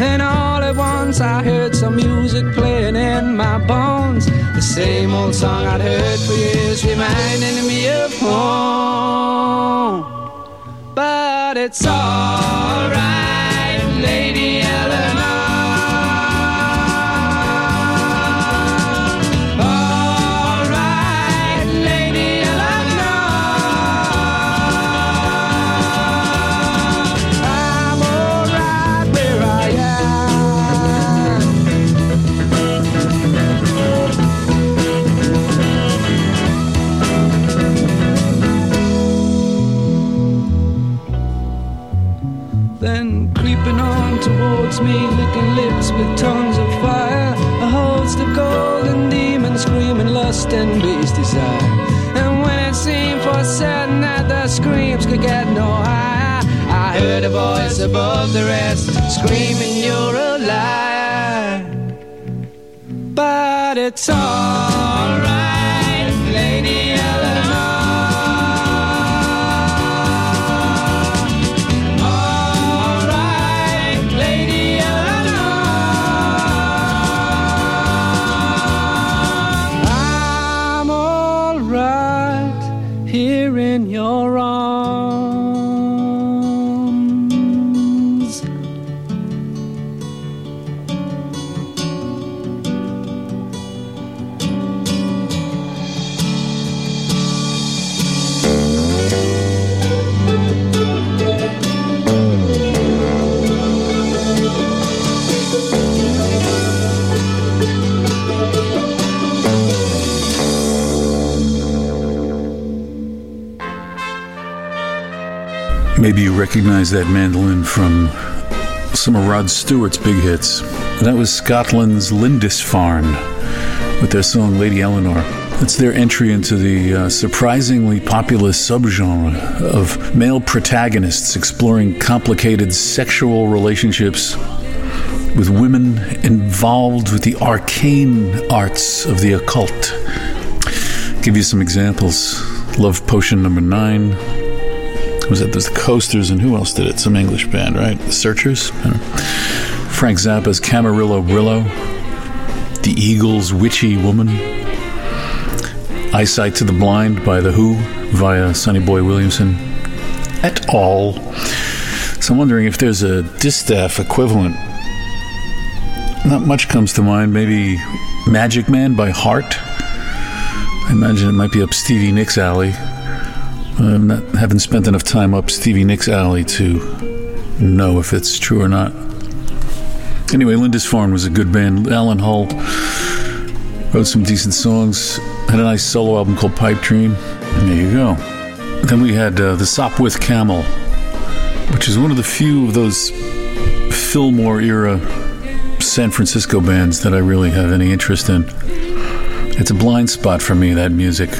And all at once I heard some music playing in my bones. The same old song I'd heard for years, reminding me of home. But it's alright, me, licking lips with tongues of fire. A host of golden demons screaming lust and base desire. And when it seemed for certain that the screams could get no higher, I heard a voice above the rest screaming, You're a liar. But it's alright, recognize that mandolin from some of Rod Stewart's big hits. That was Scotland's Lindisfarne with their song Lady Eleanor. It's their entry into the uh, surprisingly populous subgenre of male protagonists exploring complicated sexual relationships with women involved with the arcane arts of the occult. Give you some examples. Love Potion number nine. Was it the Coasters and who else did it? Some English band, right? The Searchers. Frank Zappa's Camarillo Brillo. The Eagles' Witchy Woman. Eyesight to the Blind by The Who via Sonny Boy Williamson. Et al. So I'm wondering if there's a distaff equivalent. Not much comes to mind. Maybe Magic Man by Heart. I imagine it might be up Stevie Nicks' alley. I haven't spent enough time up Stevie Nicks' alley to know if it's true or not. Anyway, Lindisfarne was a good band. Alan Hull wrote some decent songs. Had a nice solo album called Pipe Dream. And there you go. Then we had uh, the Sopwith Camel, which is one of the few of those Fillmore era San Francisco bands that I really have any interest in. It's a blind spot for me, that music.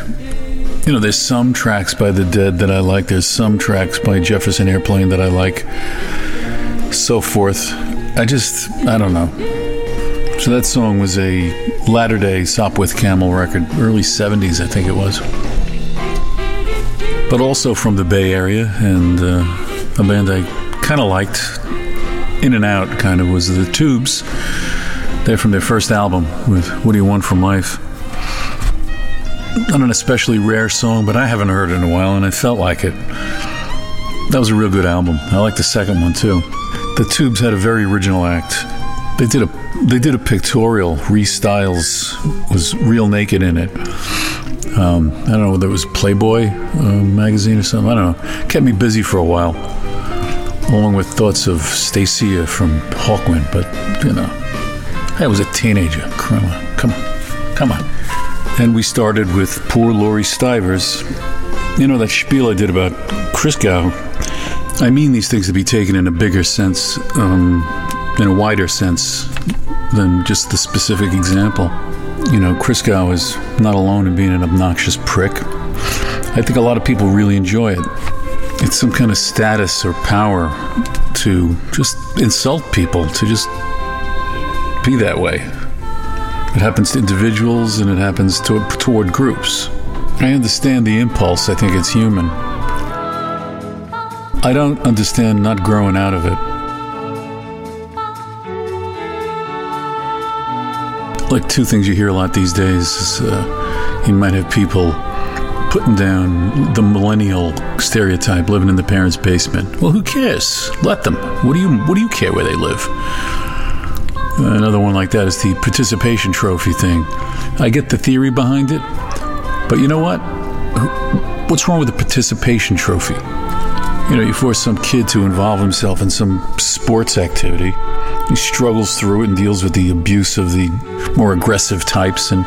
You know, there's some tracks by The Dead that I like, there's some tracks by Jefferson Airplane that I like, so forth. I just, I don't know. So that song was a latter day Sopwith Camel record, early 70s, I think it was. But also from the Bay Area, and uh, a band I kind of liked. in and out kind of was the Tubes. They're from their first album with What Do You Want From Life. Not an especially rare song, but I haven't heard it in a while and I felt like it. That was a real good album. I like the second one too. The Tubes had a very original act. They did a they did a pictorial. Re Styles was real naked in it. Um, I don't know whether it was Playboy uh, magazine or something. I don't know. Kept me busy for a while, along with thoughts of Stacia from Hawkwind. But you know, I was a teenager. Come on, come on, come on. And we started with poor Laurie Styvers. You know that spiel I did about Christgau. I mean these things to be taken in a bigger sense, um, in a wider sense than just the specific example. You know, Christgau is not alone in being an obnoxious prick. I think a lot of people really enjoy it. It's some kind of status or power to just insult people, to just be that way. It happens to individuals and it happens to, toward groups. I understand the impulse, I think it's human. I don't understand not growing out of it. like two things you hear a lot these days is uh, you might have people putting down the millennial stereotype living in the parents' basement. Well, who cares? Let them. What do you What do you care where they live? Another one like that is the participation trophy thing. I get the theory behind it, but you know what? What's wrong with the participation trophy? You know, you force some kid to involve himself in some sports activity. He struggles through it and deals with the abuse of the more aggressive types and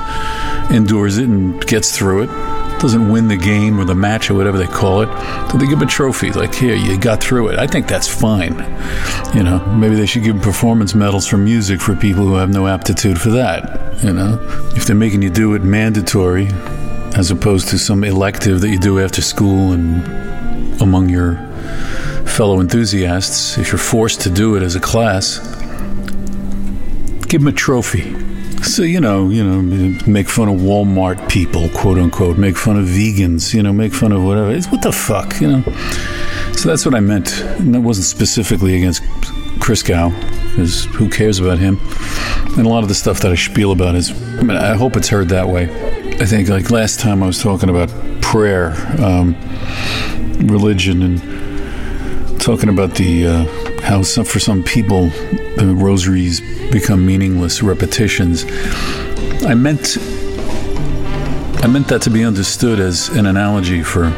endures it and gets through it. Doesn't win the game or the match or whatever they call it. So they give a trophy, like, here, you got through it. I think that's fine. You know, maybe they should give performance medals for music for people who have no aptitude for that. You know, if they're making you do it mandatory as opposed to some elective that you do after school and among your fellow enthusiasts, if you're forced to do it as a class, give them a trophy. So you know, you know, make fun of Walmart people, quote unquote, make fun of vegans, you know, make fun of whatever. It's what the fuck, you know. So that's what I meant, and that wasn't specifically against Christgau, because who cares about him? And a lot of the stuff that I spiel about is, I mean, I hope it's heard that way. I think like last time I was talking about prayer, um, religion, and talking about the uh, how some, for some people the rosaries become meaningless repetitions. I meant I meant that to be understood as an analogy for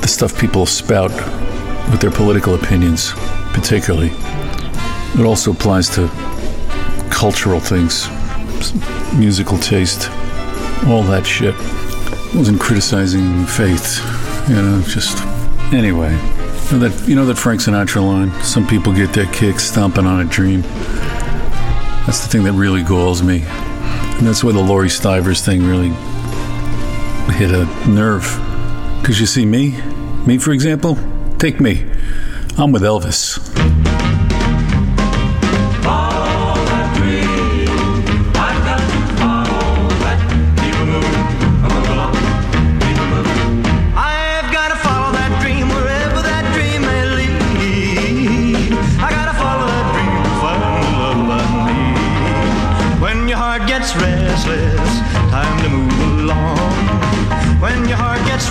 the stuff people spout with their political opinions, particularly. It also applies to cultural things, musical taste, all that shit. I wasn't criticizing faith, you know, just anyway. That you know that Frank Sinatra line. Some people get their kicks stomping on a dream. That's the thing that really galls me, and that's where the Laurie Styvers thing really hit a nerve. Because you see, me, me for example, take me. I'm with Elvis.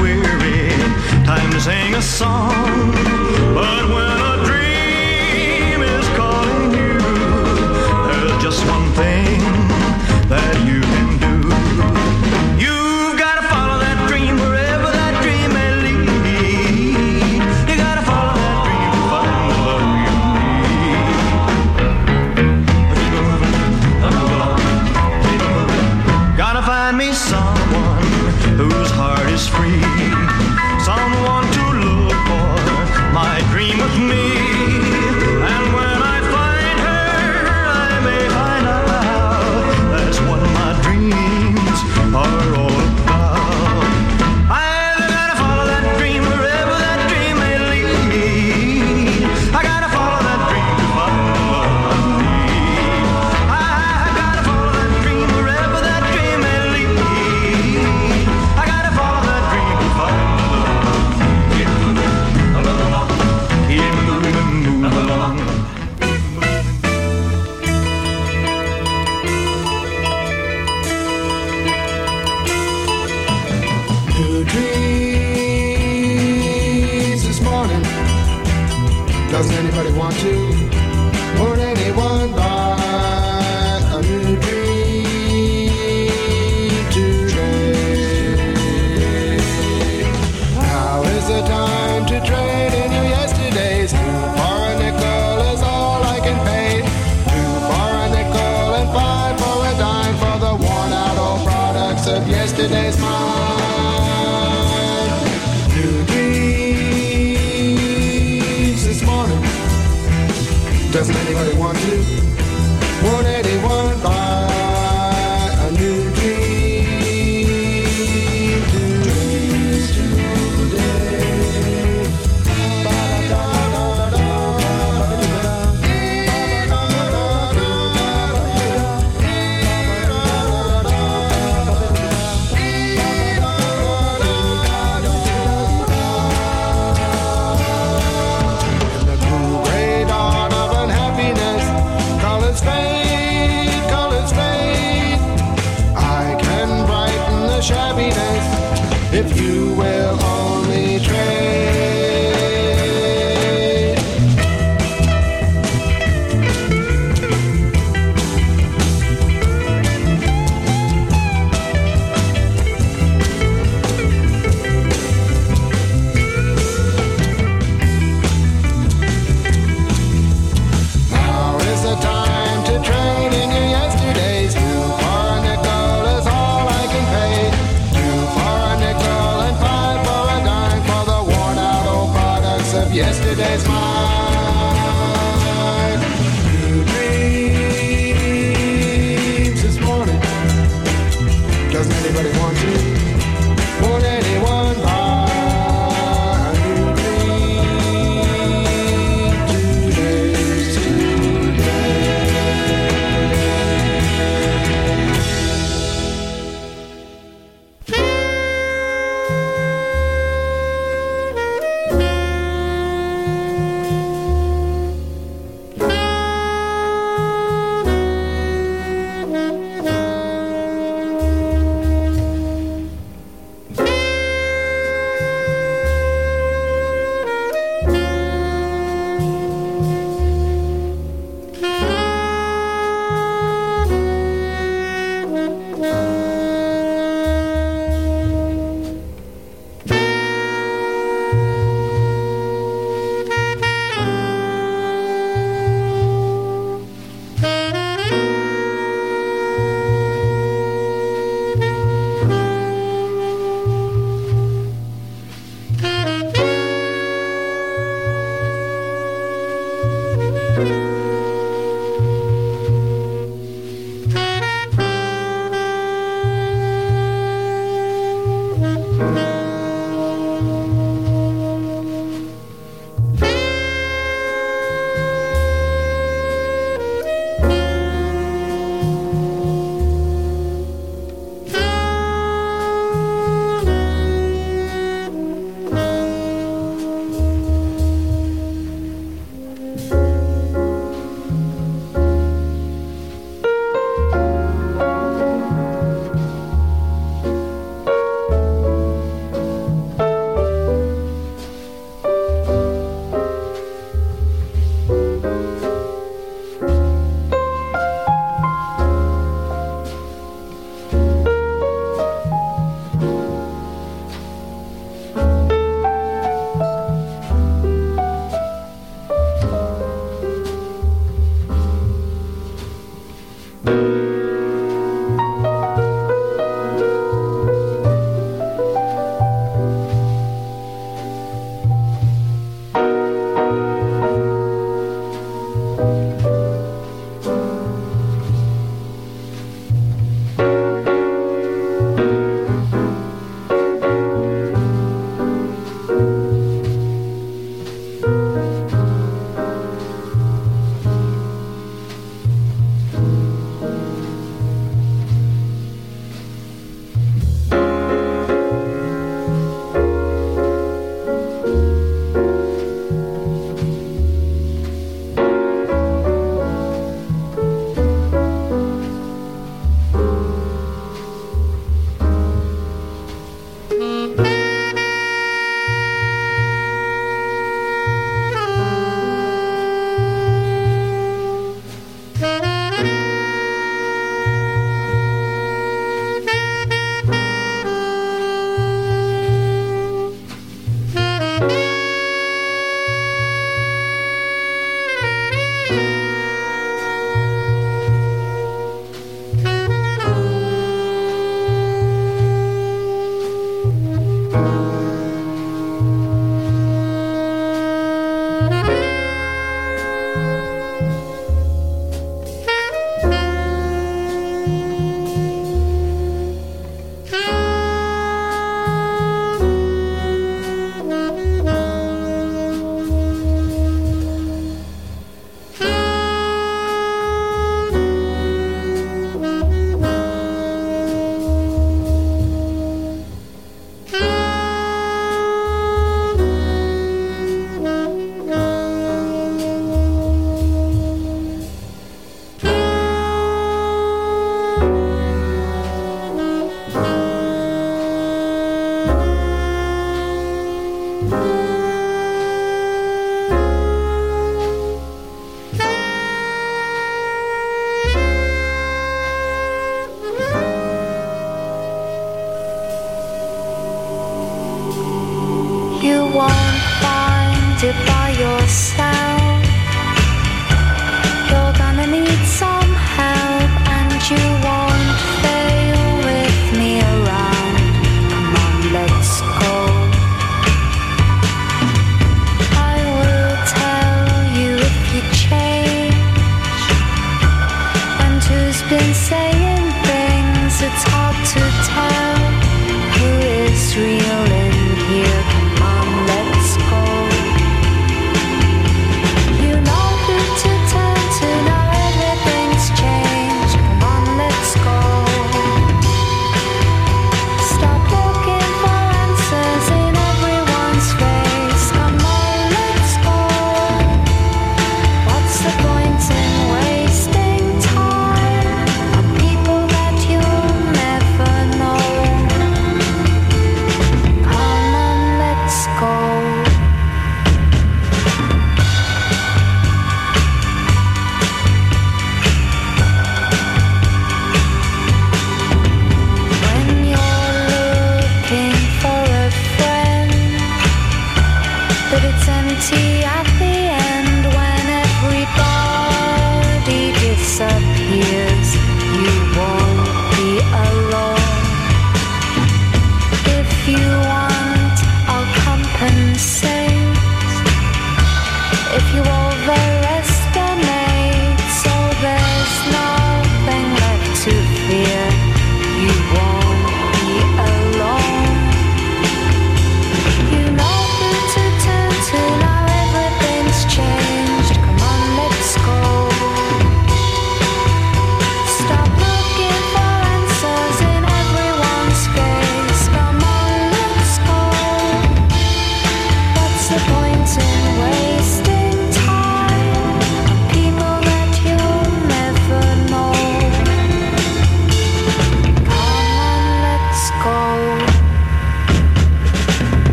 Weary, time to sing a song. But when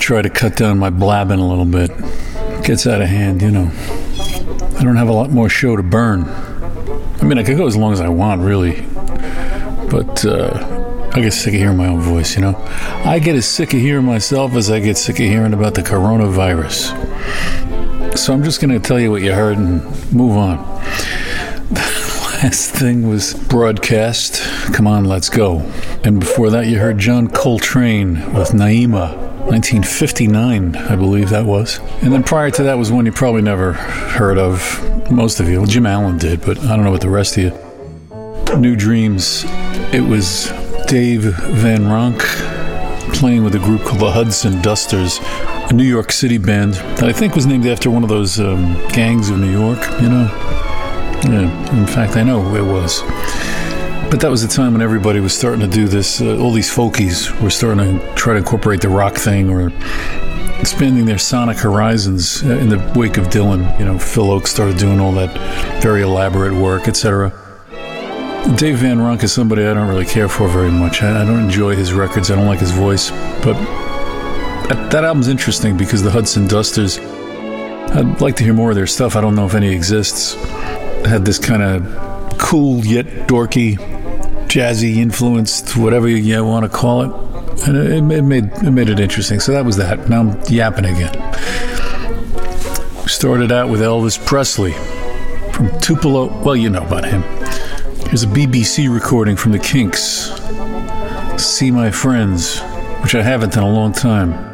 try to cut down my blabbing a little bit. gets out of hand, you know. I don't have a lot more show to burn. I mean, I could go as long as I want, really. But uh, I get sick of hearing my own voice, you know? I get as sick of hearing myself as I get sick of hearing about the coronavirus. So I'm just going to tell you what you heard and move on. The last thing was broadcast. Come on, let's go. And before that, you heard John Coltrane with Naima. 1959, I believe that was. And then prior to that was one you probably never heard of, most of you. Jim Allen did, but I don't know what the rest of you. New Dreams. It was Dave Van Ronk playing with a group called the Hudson Dusters, a New York City band that I think was named after one of those um, gangs of New York, you know? Yeah, in fact, I know who it was. But that was the time when everybody was starting to do this. Uh, all these folkies were starting to try to incorporate the rock thing or expanding their sonic horizons uh, in the wake of Dylan. You know, Phil Ochs started doing all that very elaborate work, etc. Dave Van Ronk is somebody I don't really care for very much. I, I don't enjoy his records. I don't like his voice. But that, that album's interesting because the Hudson Dusters. I'd like to hear more of their stuff. I don't know if any exists. Had this kind of cool yet dorky, jazzy influenced, whatever you want to call it, and it, it made it made it interesting. So that was that. Now I'm yapping again. Started out with Elvis Presley from Tupelo. Well, you know about him. Here's a BBC recording from the Kinks. See My Friends, which I haven't in a long time.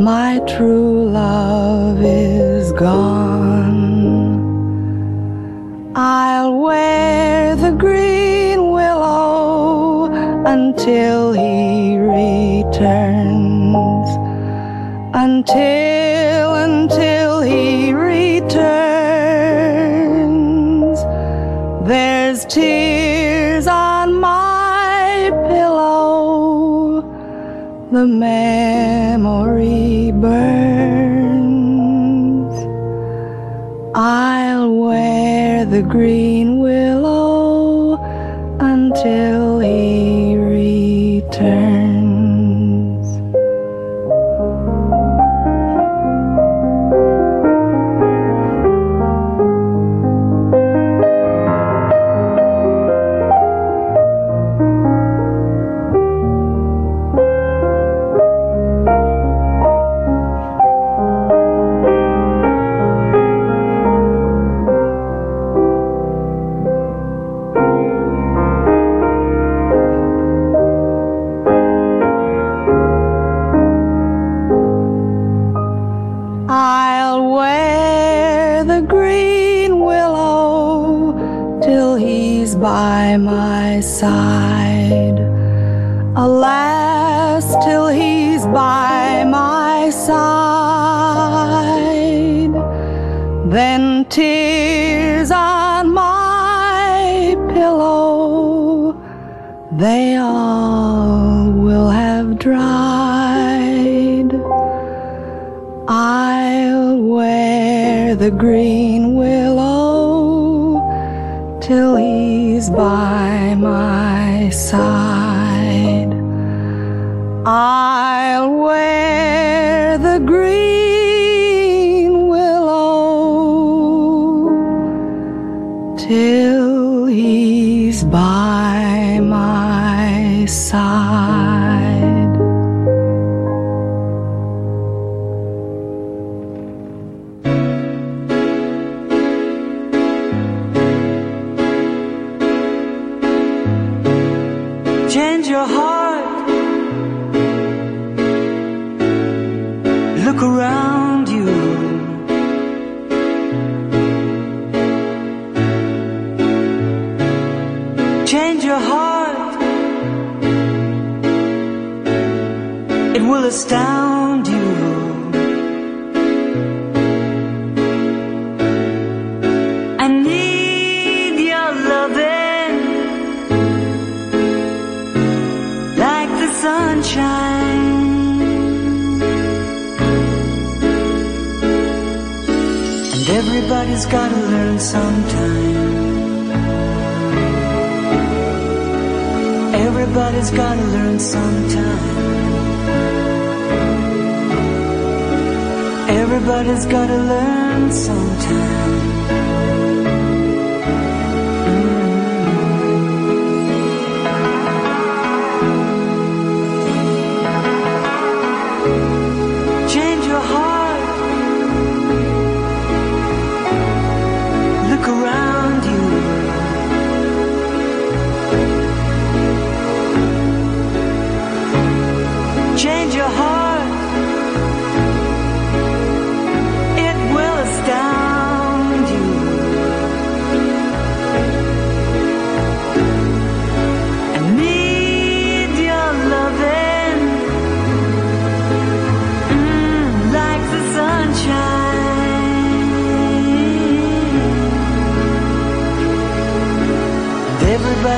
my true love is gone. I'll wait. side. Alas, till he's by my side, then tears on my pillow. They Everyone's gotta learn sometime. Everybody's gotta learn sometime.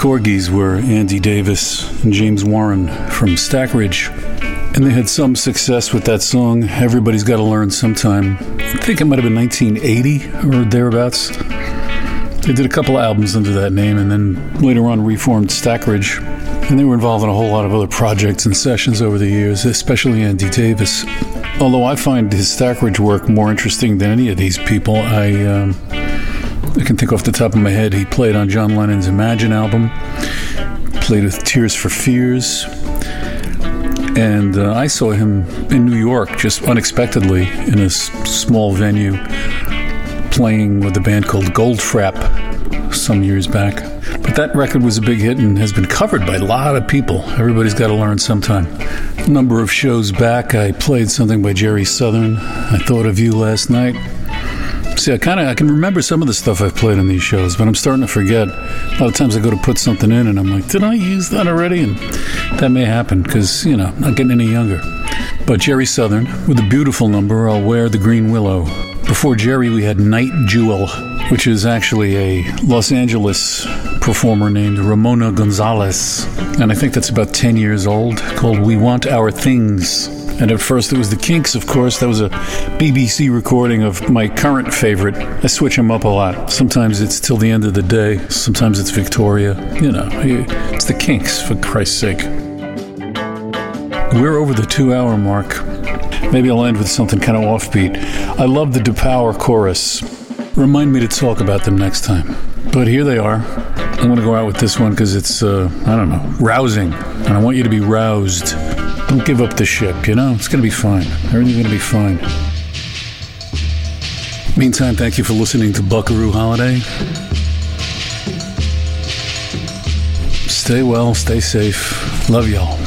Korgis were Andy Davis and James Warren from Stackridge, and they had some success with that song, Everybody's Gotta Learn Sometime. I think it might have been 1980 or thereabouts. They did a couple albums under that name and then later on reformed Stackridge. And they were involved in a whole lot of other projects and sessions over the years, especially Andy Davis. Although I find his Stackridge work more interesting than any of these people, I um, I can think off the top of my head, he played on John Lennon's Imagine album, played with Tears for Fears, and uh, I saw him in New York just unexpectedly in a s- small venue playing with a band called Goldfrapp some years back. But that record was a big hit and has been covered by a lot of people. Everybody's got to learn sometime. A number of shows back, I played something by Jeri Southern. I thought of you last night. See, I kind of I can remember some of the stuff I've played on these shows, but I'm starting to forget. A lot of times I go to put something in, and I'm like, did I use that already? And that may happen because you know I'm not getting any younger. But Jeri Southern with a beautiful number, "I'll Wear the Green Willow." Before Jeri, we had Nite Jewel, which is actually a Los Angeles performer named Ramona Gonzalez, and I think that's about 10 years old, called "We Want Our Things." And at first it was the Kinks, of course. That was a BBC recording of my current favorite. I switch them up a lot. Sometimes it's till the end of the day. Sometimes it's Victoria. You know, it's the Kinks, for Christ's sake. We're over the two hour mark. Maybe I'll end with something kind of offbeat. I love the De Paur chorus. Remind me to talk about them next time. But here they are. I'm going to go out with this one because it's, uh, I don't know, rousing. And I want you to be roused. Don't give up the ship, you know? It's going to be fine. Everything's going to be fine. Meantime, thank you for listening to Buckaroo Holiday. Stay well, stay safe. Love y'all.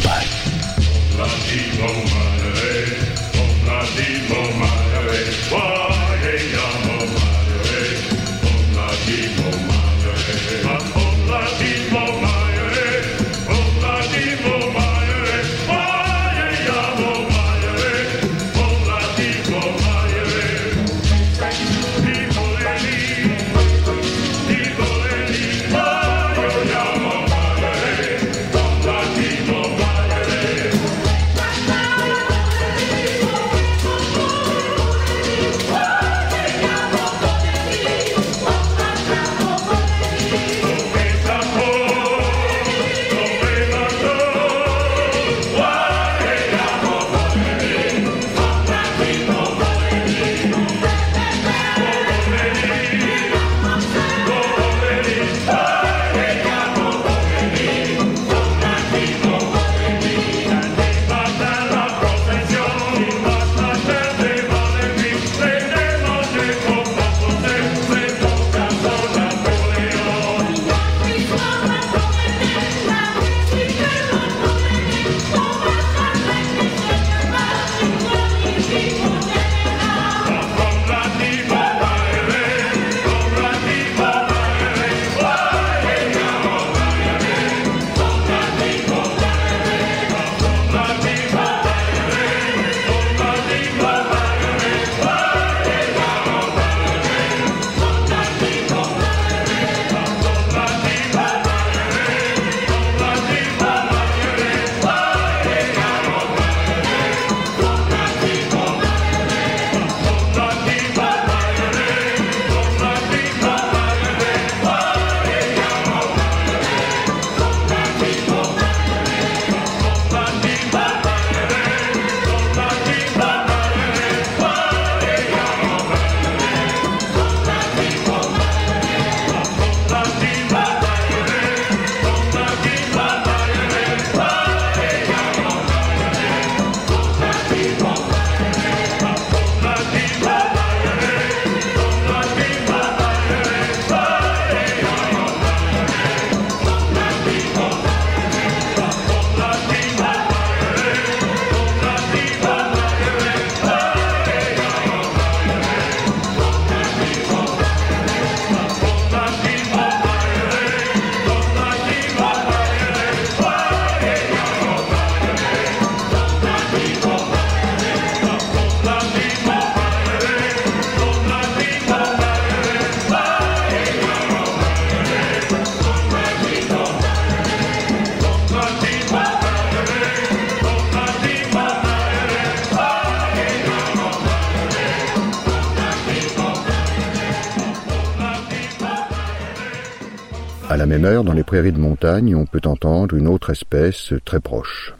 Heure, dans les prairies de montagne, on peut entendre une autre espèce très proche.